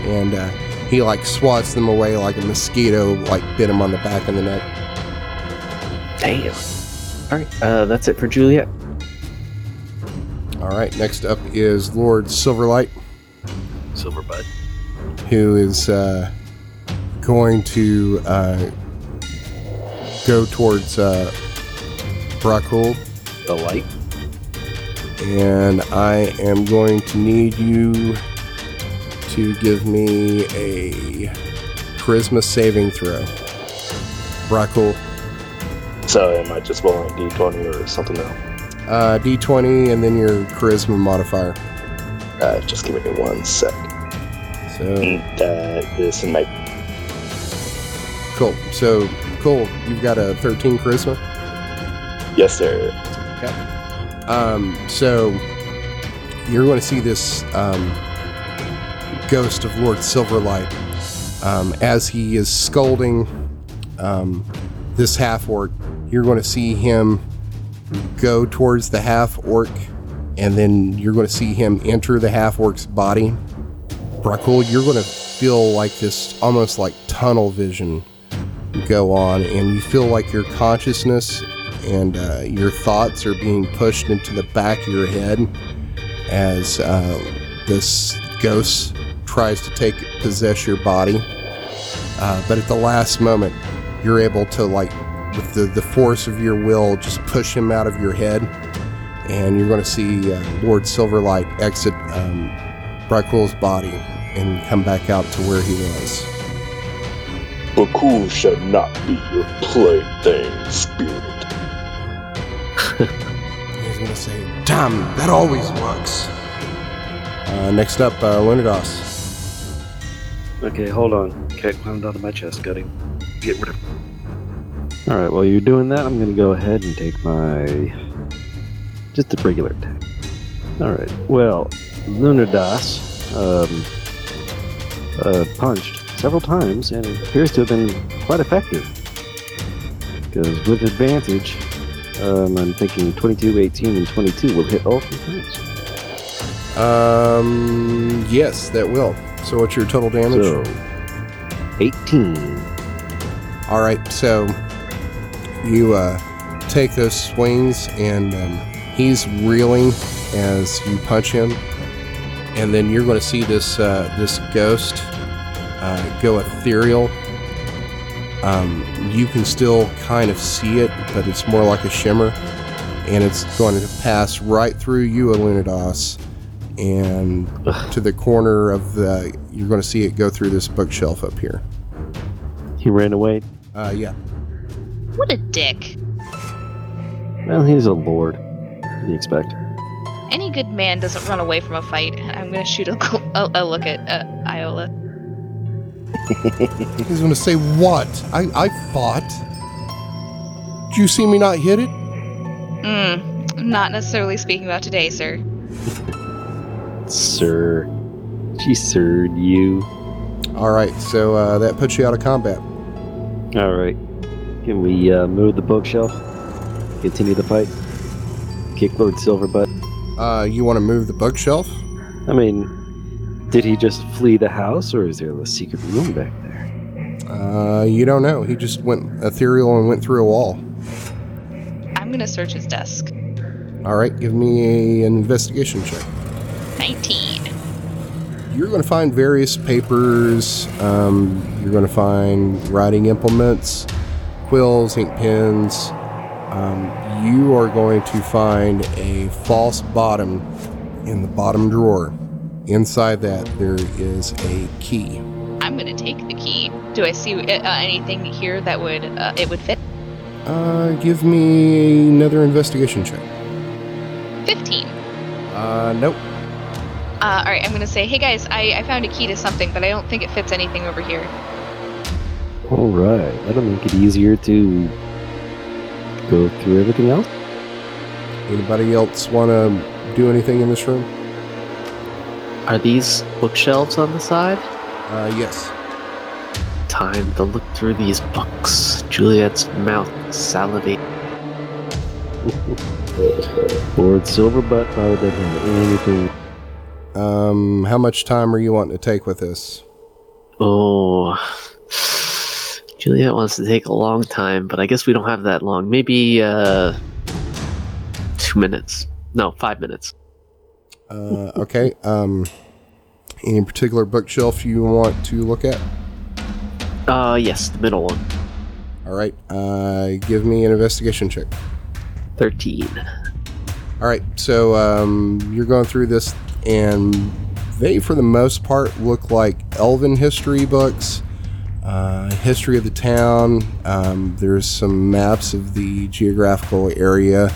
[SPEAKER 1] and uh, he like swats them away like a mosquito, like bit him on the back of the neck.
[SPEAKER 3] Damn. Alright, uh, that's it for Juliet.
[SPEAKER 1] All right. Next up is Lord Silverlight.
[SPEAKER 2] Silverbud.
[SPEAKER 1] who is uh, going to uh, go towards uh, Brakul,
[SPEAKER 2] The light.
[SPEAKER 1] and I am going to need you to give me a charisma saving throw. Brakul,
[SPEAKER 4] So am I just rolling a d20 or something else?
[SPEAKER 1] uh, d20, and then your charisma modifier.
[SPEAKER 4] Uh, just give me one sec.
[SPEAKER 1] So
[SPEAKER 4] Mm, That is night.
[SPEAKER 1] cool. So cool. You've got a 13 charisma.
[SPEAKER 4] Yes, sir. Okay.
[SPEAKER 1] Um, so you're going to see this um, ghost of Lord Silverlight um, as he is scolding um, this half orc. You're going to see him go towards the half orc, and then you're going to see him enter the half orc's body. Brakul, you're going to feel like this almost like tunnel vision go on, and you feel like your consciousness and uh, your thoughts are being pushed into the back of your head as uh, this ghost tries to take possess your body. Uh, but at the last moment, you're able to like, with the, the force of your will, just push him out of your head, and you're going to see uh, Lord Silverlight exit um, body and come back out to where he was.
[SPEAKER 4] Brakul shall not be your plaything, spirit.
[SPEAKER 1] He's going to say, "Damn, that always works." Uh, next up, uh, Lunados.
[SPEAKER 2] Okay, hold on. Can't Cat climbed onto my chest, got him. Get rid of All right, while you're doing that, I'm going to go ahead and take my. just a regular attack. All right, well, Lunadas um, uh, punched several times and it appears to have been quite effective. Because with advantage, um, I'm thinking 22, 18, and 22 will hit all three times.
[SPEAKER 1] Um, yes, that will. So, what's your total damage?
[SPEAKER 2] So, 18.
[SPEAKER 1] All right, so you uh, take those swings, and um, he's reeling as you punch him, and then you're going to see this uh, this ghost uh, go ethereal. Um, you can still kind of see it, but it's more like a shimmer, and it's going to pass right through you, Alunados, and to the corner of the. You're going to see it go through this bookshelf up here.
[SPEAKER 2] He ran away.
[SPEAKER 1] Uh, yeah.
[SPEAKER 5] What a dick.
[SPEAKER 2] Well, he's a lord. What do you expect?
[SPEAKER 5] Any good man doesn't run away from a fight. I'm gonna shoot a, a, a look at uh, Iolus.
[SPEAKER 1] He's going to say, What? I, I fought. Did you see me not hit it?
[SPEAKER 5] Hmm. Not necessarily speaking about today, sir.
[SPEAKER 2] Sir. She sirred you.
[SPEAKER 1] All right, so uh, that puts you out of combat.
[SPEAKER 2] All right. Can we uh, move the bookshelf? Continue the fight? Kick Lord Silverbutt?
[SPEAKER 1] Uh, you want to move the bookshelf?
[SPEAKER 2] I mean, did he just flee the house, or is there a secret room back there?
[SPEAKER 1] Uh, you don't know. He just went ethereal and went through a wall.
[SPEAKER 5] I'm gonna search his desk.
[SPEAKER 1] All right, give me an investigation check.
[SPEAKER 5] 19.
[SPEAKER 1] You're going to find various papers. Um, you're going to find writing implements, quills, ink pens. Um, you are going to find a false bottom in the bottom drawer. Inside that, there is a key.
[SPEAKER 5] I'm gonna take the key. Do I see uh, anything here that would uh, it would fit?
[SPEAKER 1] Uh, give me another investigation check.
[SPEAKER 5] 15.
[SPEAKER 1] Uh, nope.
[SPEAKER 5] Uh, all right, I'm gonna say, hey guys, I, I found a key to something, but I don't think it fits anything over here.
[SPEAKER 2] All right. That'll make it easier to go through everything else.
[SPEAKER 1] Anybody else want to do anything in this room?
[SPEAKER 3] Are these bookshelves on the side?
[SPEAKER 1] Uh, yes.
[SPEAKER 3] Time to look through these books. Juliet's mouth salivate.
[SPEAKER 2] Lord Silverbutt probably doesn't have anything.
[SPEAKER 1] Um, how much time are you wanting to take with this?
[SPEAKER 3] Oh. Juliet wants to take a long time, but I guess we don't have that long. Maybe, uh. Two minutes. No, five minutes.
[SPEAKER 1] Uh, okay. Um, any particular bookshelf you want to look at?
[SPEAKER 3] Uh, yes, the middle one.
[SPEAKER 1] All right. Uh, give me an investigation check.
[SPEAKER 3] 13.
[SPEAKER 1] All right. So um, you're going through this, and they, for the most part, look like elven history books, uh, history of the town. Um, there's some maps of the geographical area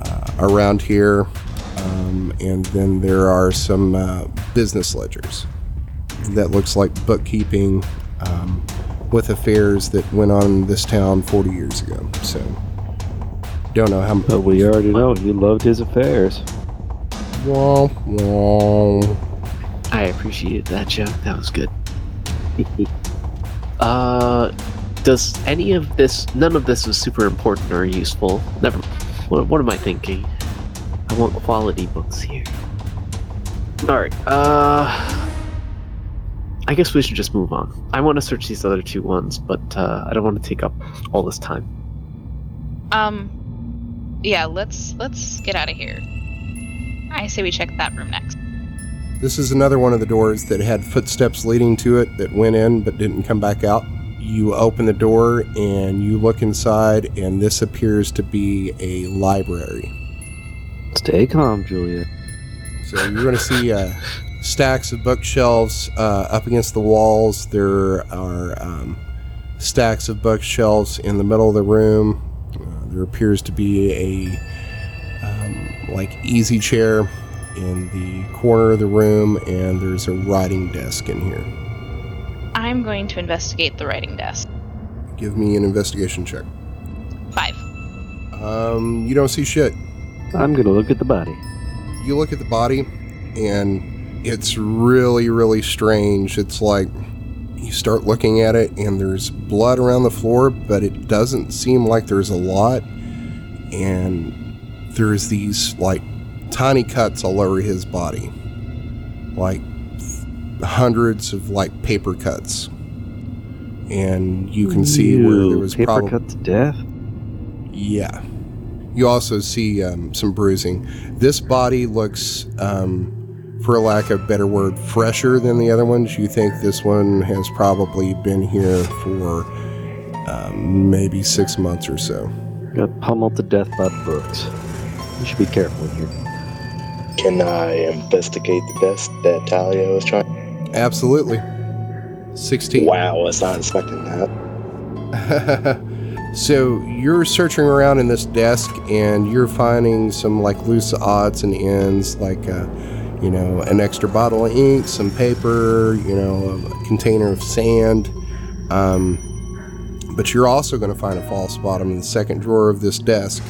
[SPEAKER 1] uh, around here, um, and then there are some uh, business ledgers. That looks like bookkeeping um, with affairs that went on in this town 40 years ago. So, don't know how.
[SPEAKER 2] But we already know he loved his affairs.
[SPEAKER 1] Wah, wah.
[SPEAKER 3] I appreciated that joke. That was good. uh, does any of this? None of this is super important or useful. Never. What, what am I thinking? I want quality books here. All right. Uh, I guess we should just move on. I want to search these other two ones, but uh, I don't want to take up all this time.
[SPEAKER 5] Um, yeah, let's let's get out of here. I say we check that room next.
[SPEAKER 1] This is another one of the doors that had footsteps leading to it that went in but didn't come back out. You open the door and you look inside, and this appears to be a library.
[SPEAKER 2] Stay calm, Julia.
[SPEAKER 1] So you're going to see uh, stacks of bookshelves uh, up against the walls. There are um, stacks of bookshelves in the middle of the room. Uh, there appears to be a like easy chair in the corner of the room, and there's a writing desk in here.
[SPEAKER 5] I'm going to investigate the writing desk.
[SPEAKER 1] Give me an investigation check.
[SPEAKER 5] Five.
[SPEAKER 1] Um, you don't see shit.
[SPEAKER 2] I'm gonna look at the body.
[SPEAKER 1] you look at the body and it's really really strange it's like you start looking at it and there's blood around the floor but it doesn't seem like there's a lot and there's these like tiny cuts all over his body like hundreds of like paper cuts and you can see where there was
[SPEAKER 2] paper
[SPEAKER 1] probably
[SPEAKER 2] cut to death.
[SPEAKER 1] yeah. You also see um, some bruising. This body looks, um, for lack of a better word, fresher than the other ones. You think this one has probably been here for um, maybe six months or so.
[SPEAKER 2] Got pummeled to death by books. You should be careful in here.
[SPEAKER 4] Can I investigate the desk that Talia was trying?
[SPEAKER 1] Absolutely. 16.
[SPEAKER 4] Wow, I was not expecting that.
[SPEAKER 1] so you're searching around in this desk and you're finding some like loose odds and ends, like uh, you know, an extra bottle of ink, some paper, you know, a container of sand. Um, but you're also going to find a false bottom in the second drawer of this desk,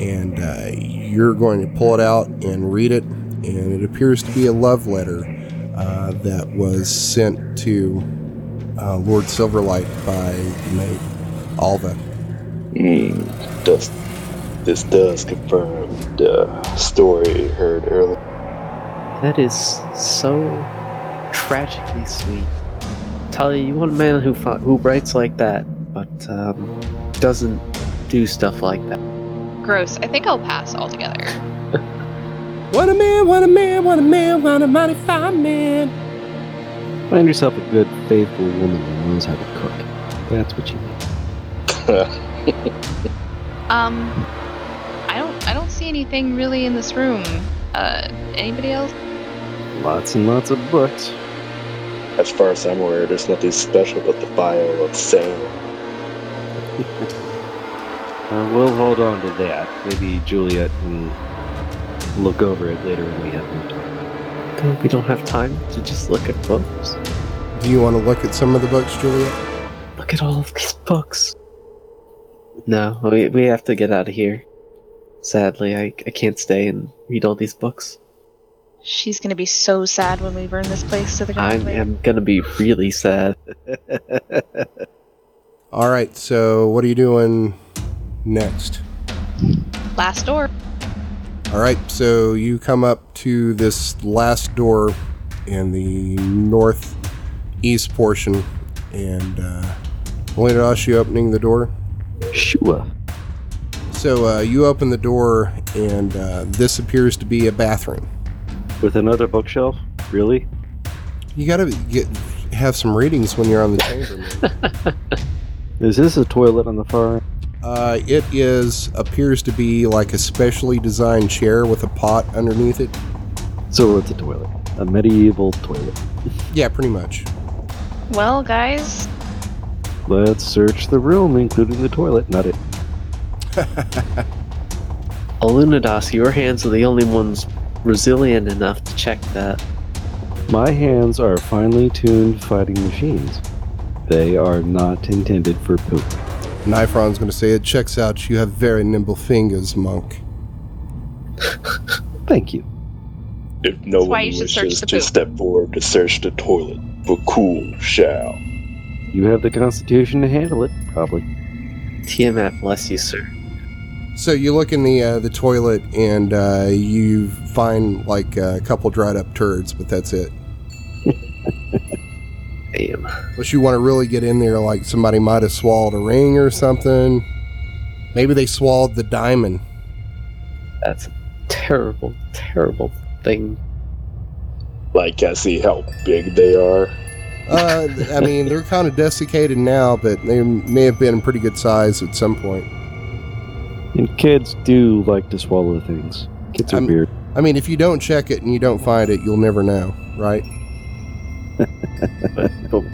[SPEAKER 1] and uh, you're going to pull it out and read it, and it appears to be a love letter uh, that was sent to uh, Lord Silverlight by Maid Alva.
[SPEAKER 4] Hmm. Does this does confirm the story heard earlier?
[SPEAKER 3] That is so tragically sweet. Talia, you want a man who fi- who writes like that, but um, doesn't do stuff like that.
[SPEAKER 5] Gross. I think I'll pass altogether.
[SPEAKER 1] What a man, what a man, what a man, what a mighty fine man.
[SPEAKER 2] Find yourself a good, faithful woman who knows how to cook. That's what you need.
[SPEAKER 5] Um, I don't I don't see anything really in this room. Uh, anybody else?
[SPEAKER 2] Lots and lots of books.
[SPEAKER 4] as far as I'm aware, there's nothing special about the file of sand.
[SPEAKER 2] Uh, we'll hold on to that. Maybe Juliet can look over it later when we have more time.
[SPEAKER 3] Don't- We don't have time to just look at books.
[SPEAKER 1] Do you want to look at some of the books, Juliet?
[SPEAKER 3] Look at all of these books. No, we, we have to get out of here. Sadly, I, I can't stay and read all these books.
[SPEAKER 5] She's gonna be so sad when we burn this place to the ground.
[SPEAKER 3] I
[SPEAKER 5] ground.
[SPEAKER 3] am gonna be really sad.
[SPEAKER 1] All right, so what are you doing next?
[SPEAKER 5] Last door.
[SPEAKER 1] All right, so you come up to this last door in the northeast portion, and uh, Melina, you opening the door.
[SPEAKER 2] Sure.
[SPEAKER 1] So uh, you open the door, and uh, this appears to be a bathroom.
[SPEAKER 2] With another bookshelf? Really?
[SPEAKER 1] You got to get have some readings when you're on the chamber.
[SPEAKER 2] Is this a toilet on the far?
[SPEAKER 1] Uh, it is appears to be like a specially designed chair with a pot underneath it.
[SPEAKER 2] So it's a toilet. A medieval toilet.
[SPEAKER 1] Yeah, pretty much.
[SPEAKER 5] Well, guys,
[SPEAKER 2] Let's search the room, including the toilet. Not it.
[SPEAKER 3] Alunidas, your hands are the only ones resilient enough to check that.
[SPEAKER 2] My hands are finely tuned fighting machines. They are not intended for poop.
[SPEAKER 1] Nifron's going to say it checks out. You have very nimble fingers, monk.
[SPEAKER 2] Thank you.
[SPEAKER 4] If no
[SPEAKER 5] That's why
[SPEAKER 4] one
[SPEAKER 5] you should search
[SPEAKER 4] wishes to step forward to search the toilet for cool shall.
[SPEAKER 2] You have the constitution to handle it, probably.
[SPEAKER 3] Tiamat bless you, sir.
[SPEAKER 1] So you look in the uh, the toilet and uh, you find like a couple dried up turds, but that's it.
[SPEAKER 3] Damn.
[SPEAKER 1] Unless you want to really get in there, like somebody might have swallowed a ring or something. Maybe they swallowed the diamond.
[SPEAKER 3] That's a terrible, terrible thing.
[SPEAKER 4] Like I see how big they are.
[SPEAKER 1] Uh, I mean, they're kind of desiccated now, but they may have been pretty good size at some point.
[SPEAKER 2] And kids do like to swallow things. Kids are
[SPEAKER 1] I'm-
[SPEAKER 2] weird.
[SPEAKER 1] I mean, if you don't check it and you don't find it, you'll never know, right?
[SPEAKER 3] But, but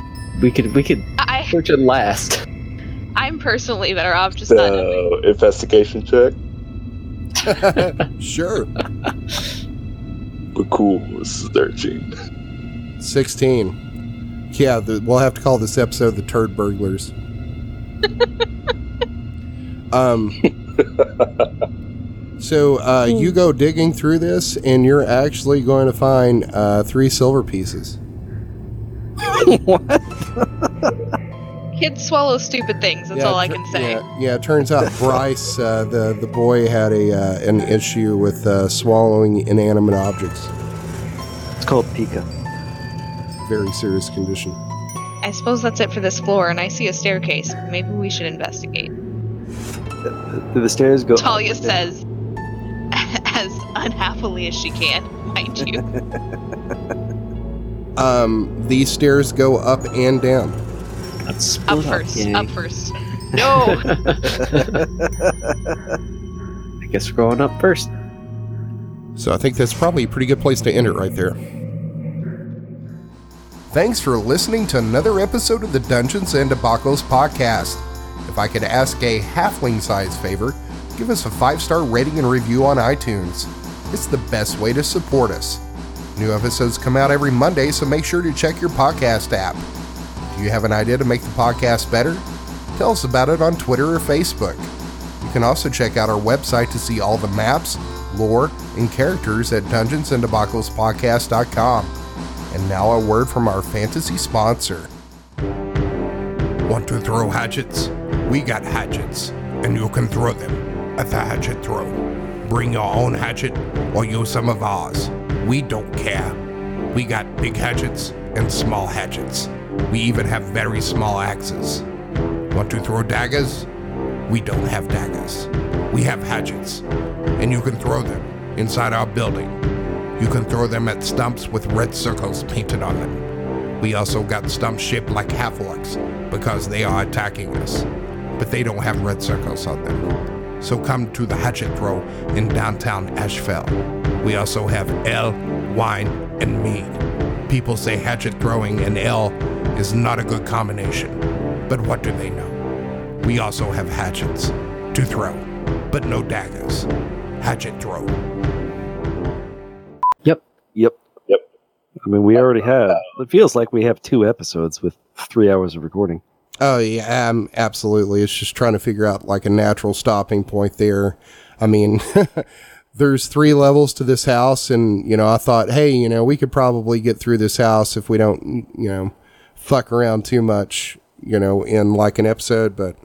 [SPEAKER 3] we could we could
[SPEAKER 5] I
[SPEAKER 3] search it last.
[SPEAKER 5] I'm personally better off just not knowing.
[SPEAKER 4] So investigation check.
[SPEAKER 1] sure.
[SPEAKER 4] But cool this is searching.
[SPEAKER 1] 16. Yeah, the, we'll have to call this episode the Turd Burglars. um, so uh, you go digging through this, and you're actually going to find uh, three silver pieces.
[SPEAKER 5] Kids swallow stupid things. That's all I can say.
[SPEAKER 1] Yeah, yeah, it turns out Bryce, uh, the the boy, had a uh, an issue with uh, swallowing inanimate objects.
[SPEAKER 2] It's called pica.
[SPEAKER 1] Very serious condition.
[SPEAKER 5] I suppose that's it for this floor, and I see a staircase. Maybe we should investigate.
[SPEAKER 2] Do the stairs go?
[SPEAKER 5] Talia
[SPEAKER 2] up
[SPEAKER 5] says, as unhappily as she can, mind you.
[SPEAKER 1] Um, these stairs go up and down.
[SPEAKER 3] Let's
[SPEAKER 5] Up
[SPEAKER 3] up,
[SPEAKER 5] first.
[SPEAKER 3] gang.
[SPEAKER 5] Up first. No.
[SPEAKER 3] I guess we're going up first.
[SPEAKER 1] So I think that's probably a pretty good place to end it right there. Thanks for listening to another episode of the Dungeons and Debacles podcast. If I could ask a halfling size favor, give us a five star rating and review on iTunes. It's the best way to support us. New episodes come out every Monday, so make sure to check your podcast app. Do you have an idea to make the podcast better? Tell us about it on Twitter or Facebook. You can also check out our website to see all the maps, lore, and characters at dungeonsanddebaclespodcast.com. And now a word from our fantasy sponsor. Want to throw hatchets? We got hatchets, and you can throw them at the hatchet throw. Bring your own hatchet or use some of ours. We don't care. We got big hatchets and small hatchets. We even have very small axes. Want to throw daggers? We don't have daggers. We have hatchets, and you can throw them inside our building. You can throw them at stumps with red circles painted on them. We also got stumps shaped like half orcs because they are attacking us, but they don't have red circles on them. So come to the hatchet throw in downtown Asheville. We also have ale, wine, and mead. People say hatchet throwing and ale is not a good combination, but what do they know? We also have hatchets to throw, but no daggers. Hatchet throw.
[SPEAKER 2] Yep.
[SPEAKER 4] Yep. Yep.
[SPEAKER 2] I mean, we already have. It feels like we have two episodes with three hours of recording.
[SPEAKER 1] Oh yeah, um, absolutely. It's just trying to figure out like a natural stopping point there. I mean, there's three levels to this house, and you know, I thought, hey, you know, we could probably get through this house if we don't, you know, fuck around too much, you know, in like an episode, but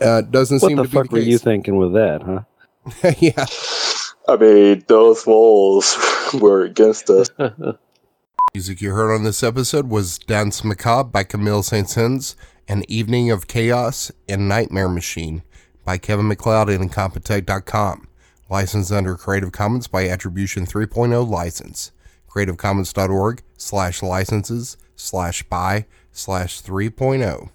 [SPEAKER 1] uh, doesn't
[SPEAKER 2] What
[SPEAKER 1] seem to be
[SPEAKER 2] What
[SPEAKER 1] the fuck were
[SPEAKER 2] you
[SPEAKER 1] case.
[SPEAKER 2] thinking with that, huh?
[SPEAKER 1] yeah.
[SPEAKER 4] I mean, those walls were against us.
[SPEAKER 1] Music you heard on this episode was Danse Macabre by Camille Saint And Evening of Chaos and Nightmare Machine by Kevin MacLeod and Incompetech.com. Licensed under Creative Commons by Attribution 3.0 license. CreativeCommons.org slash licenses slash by slash oh. 3.0.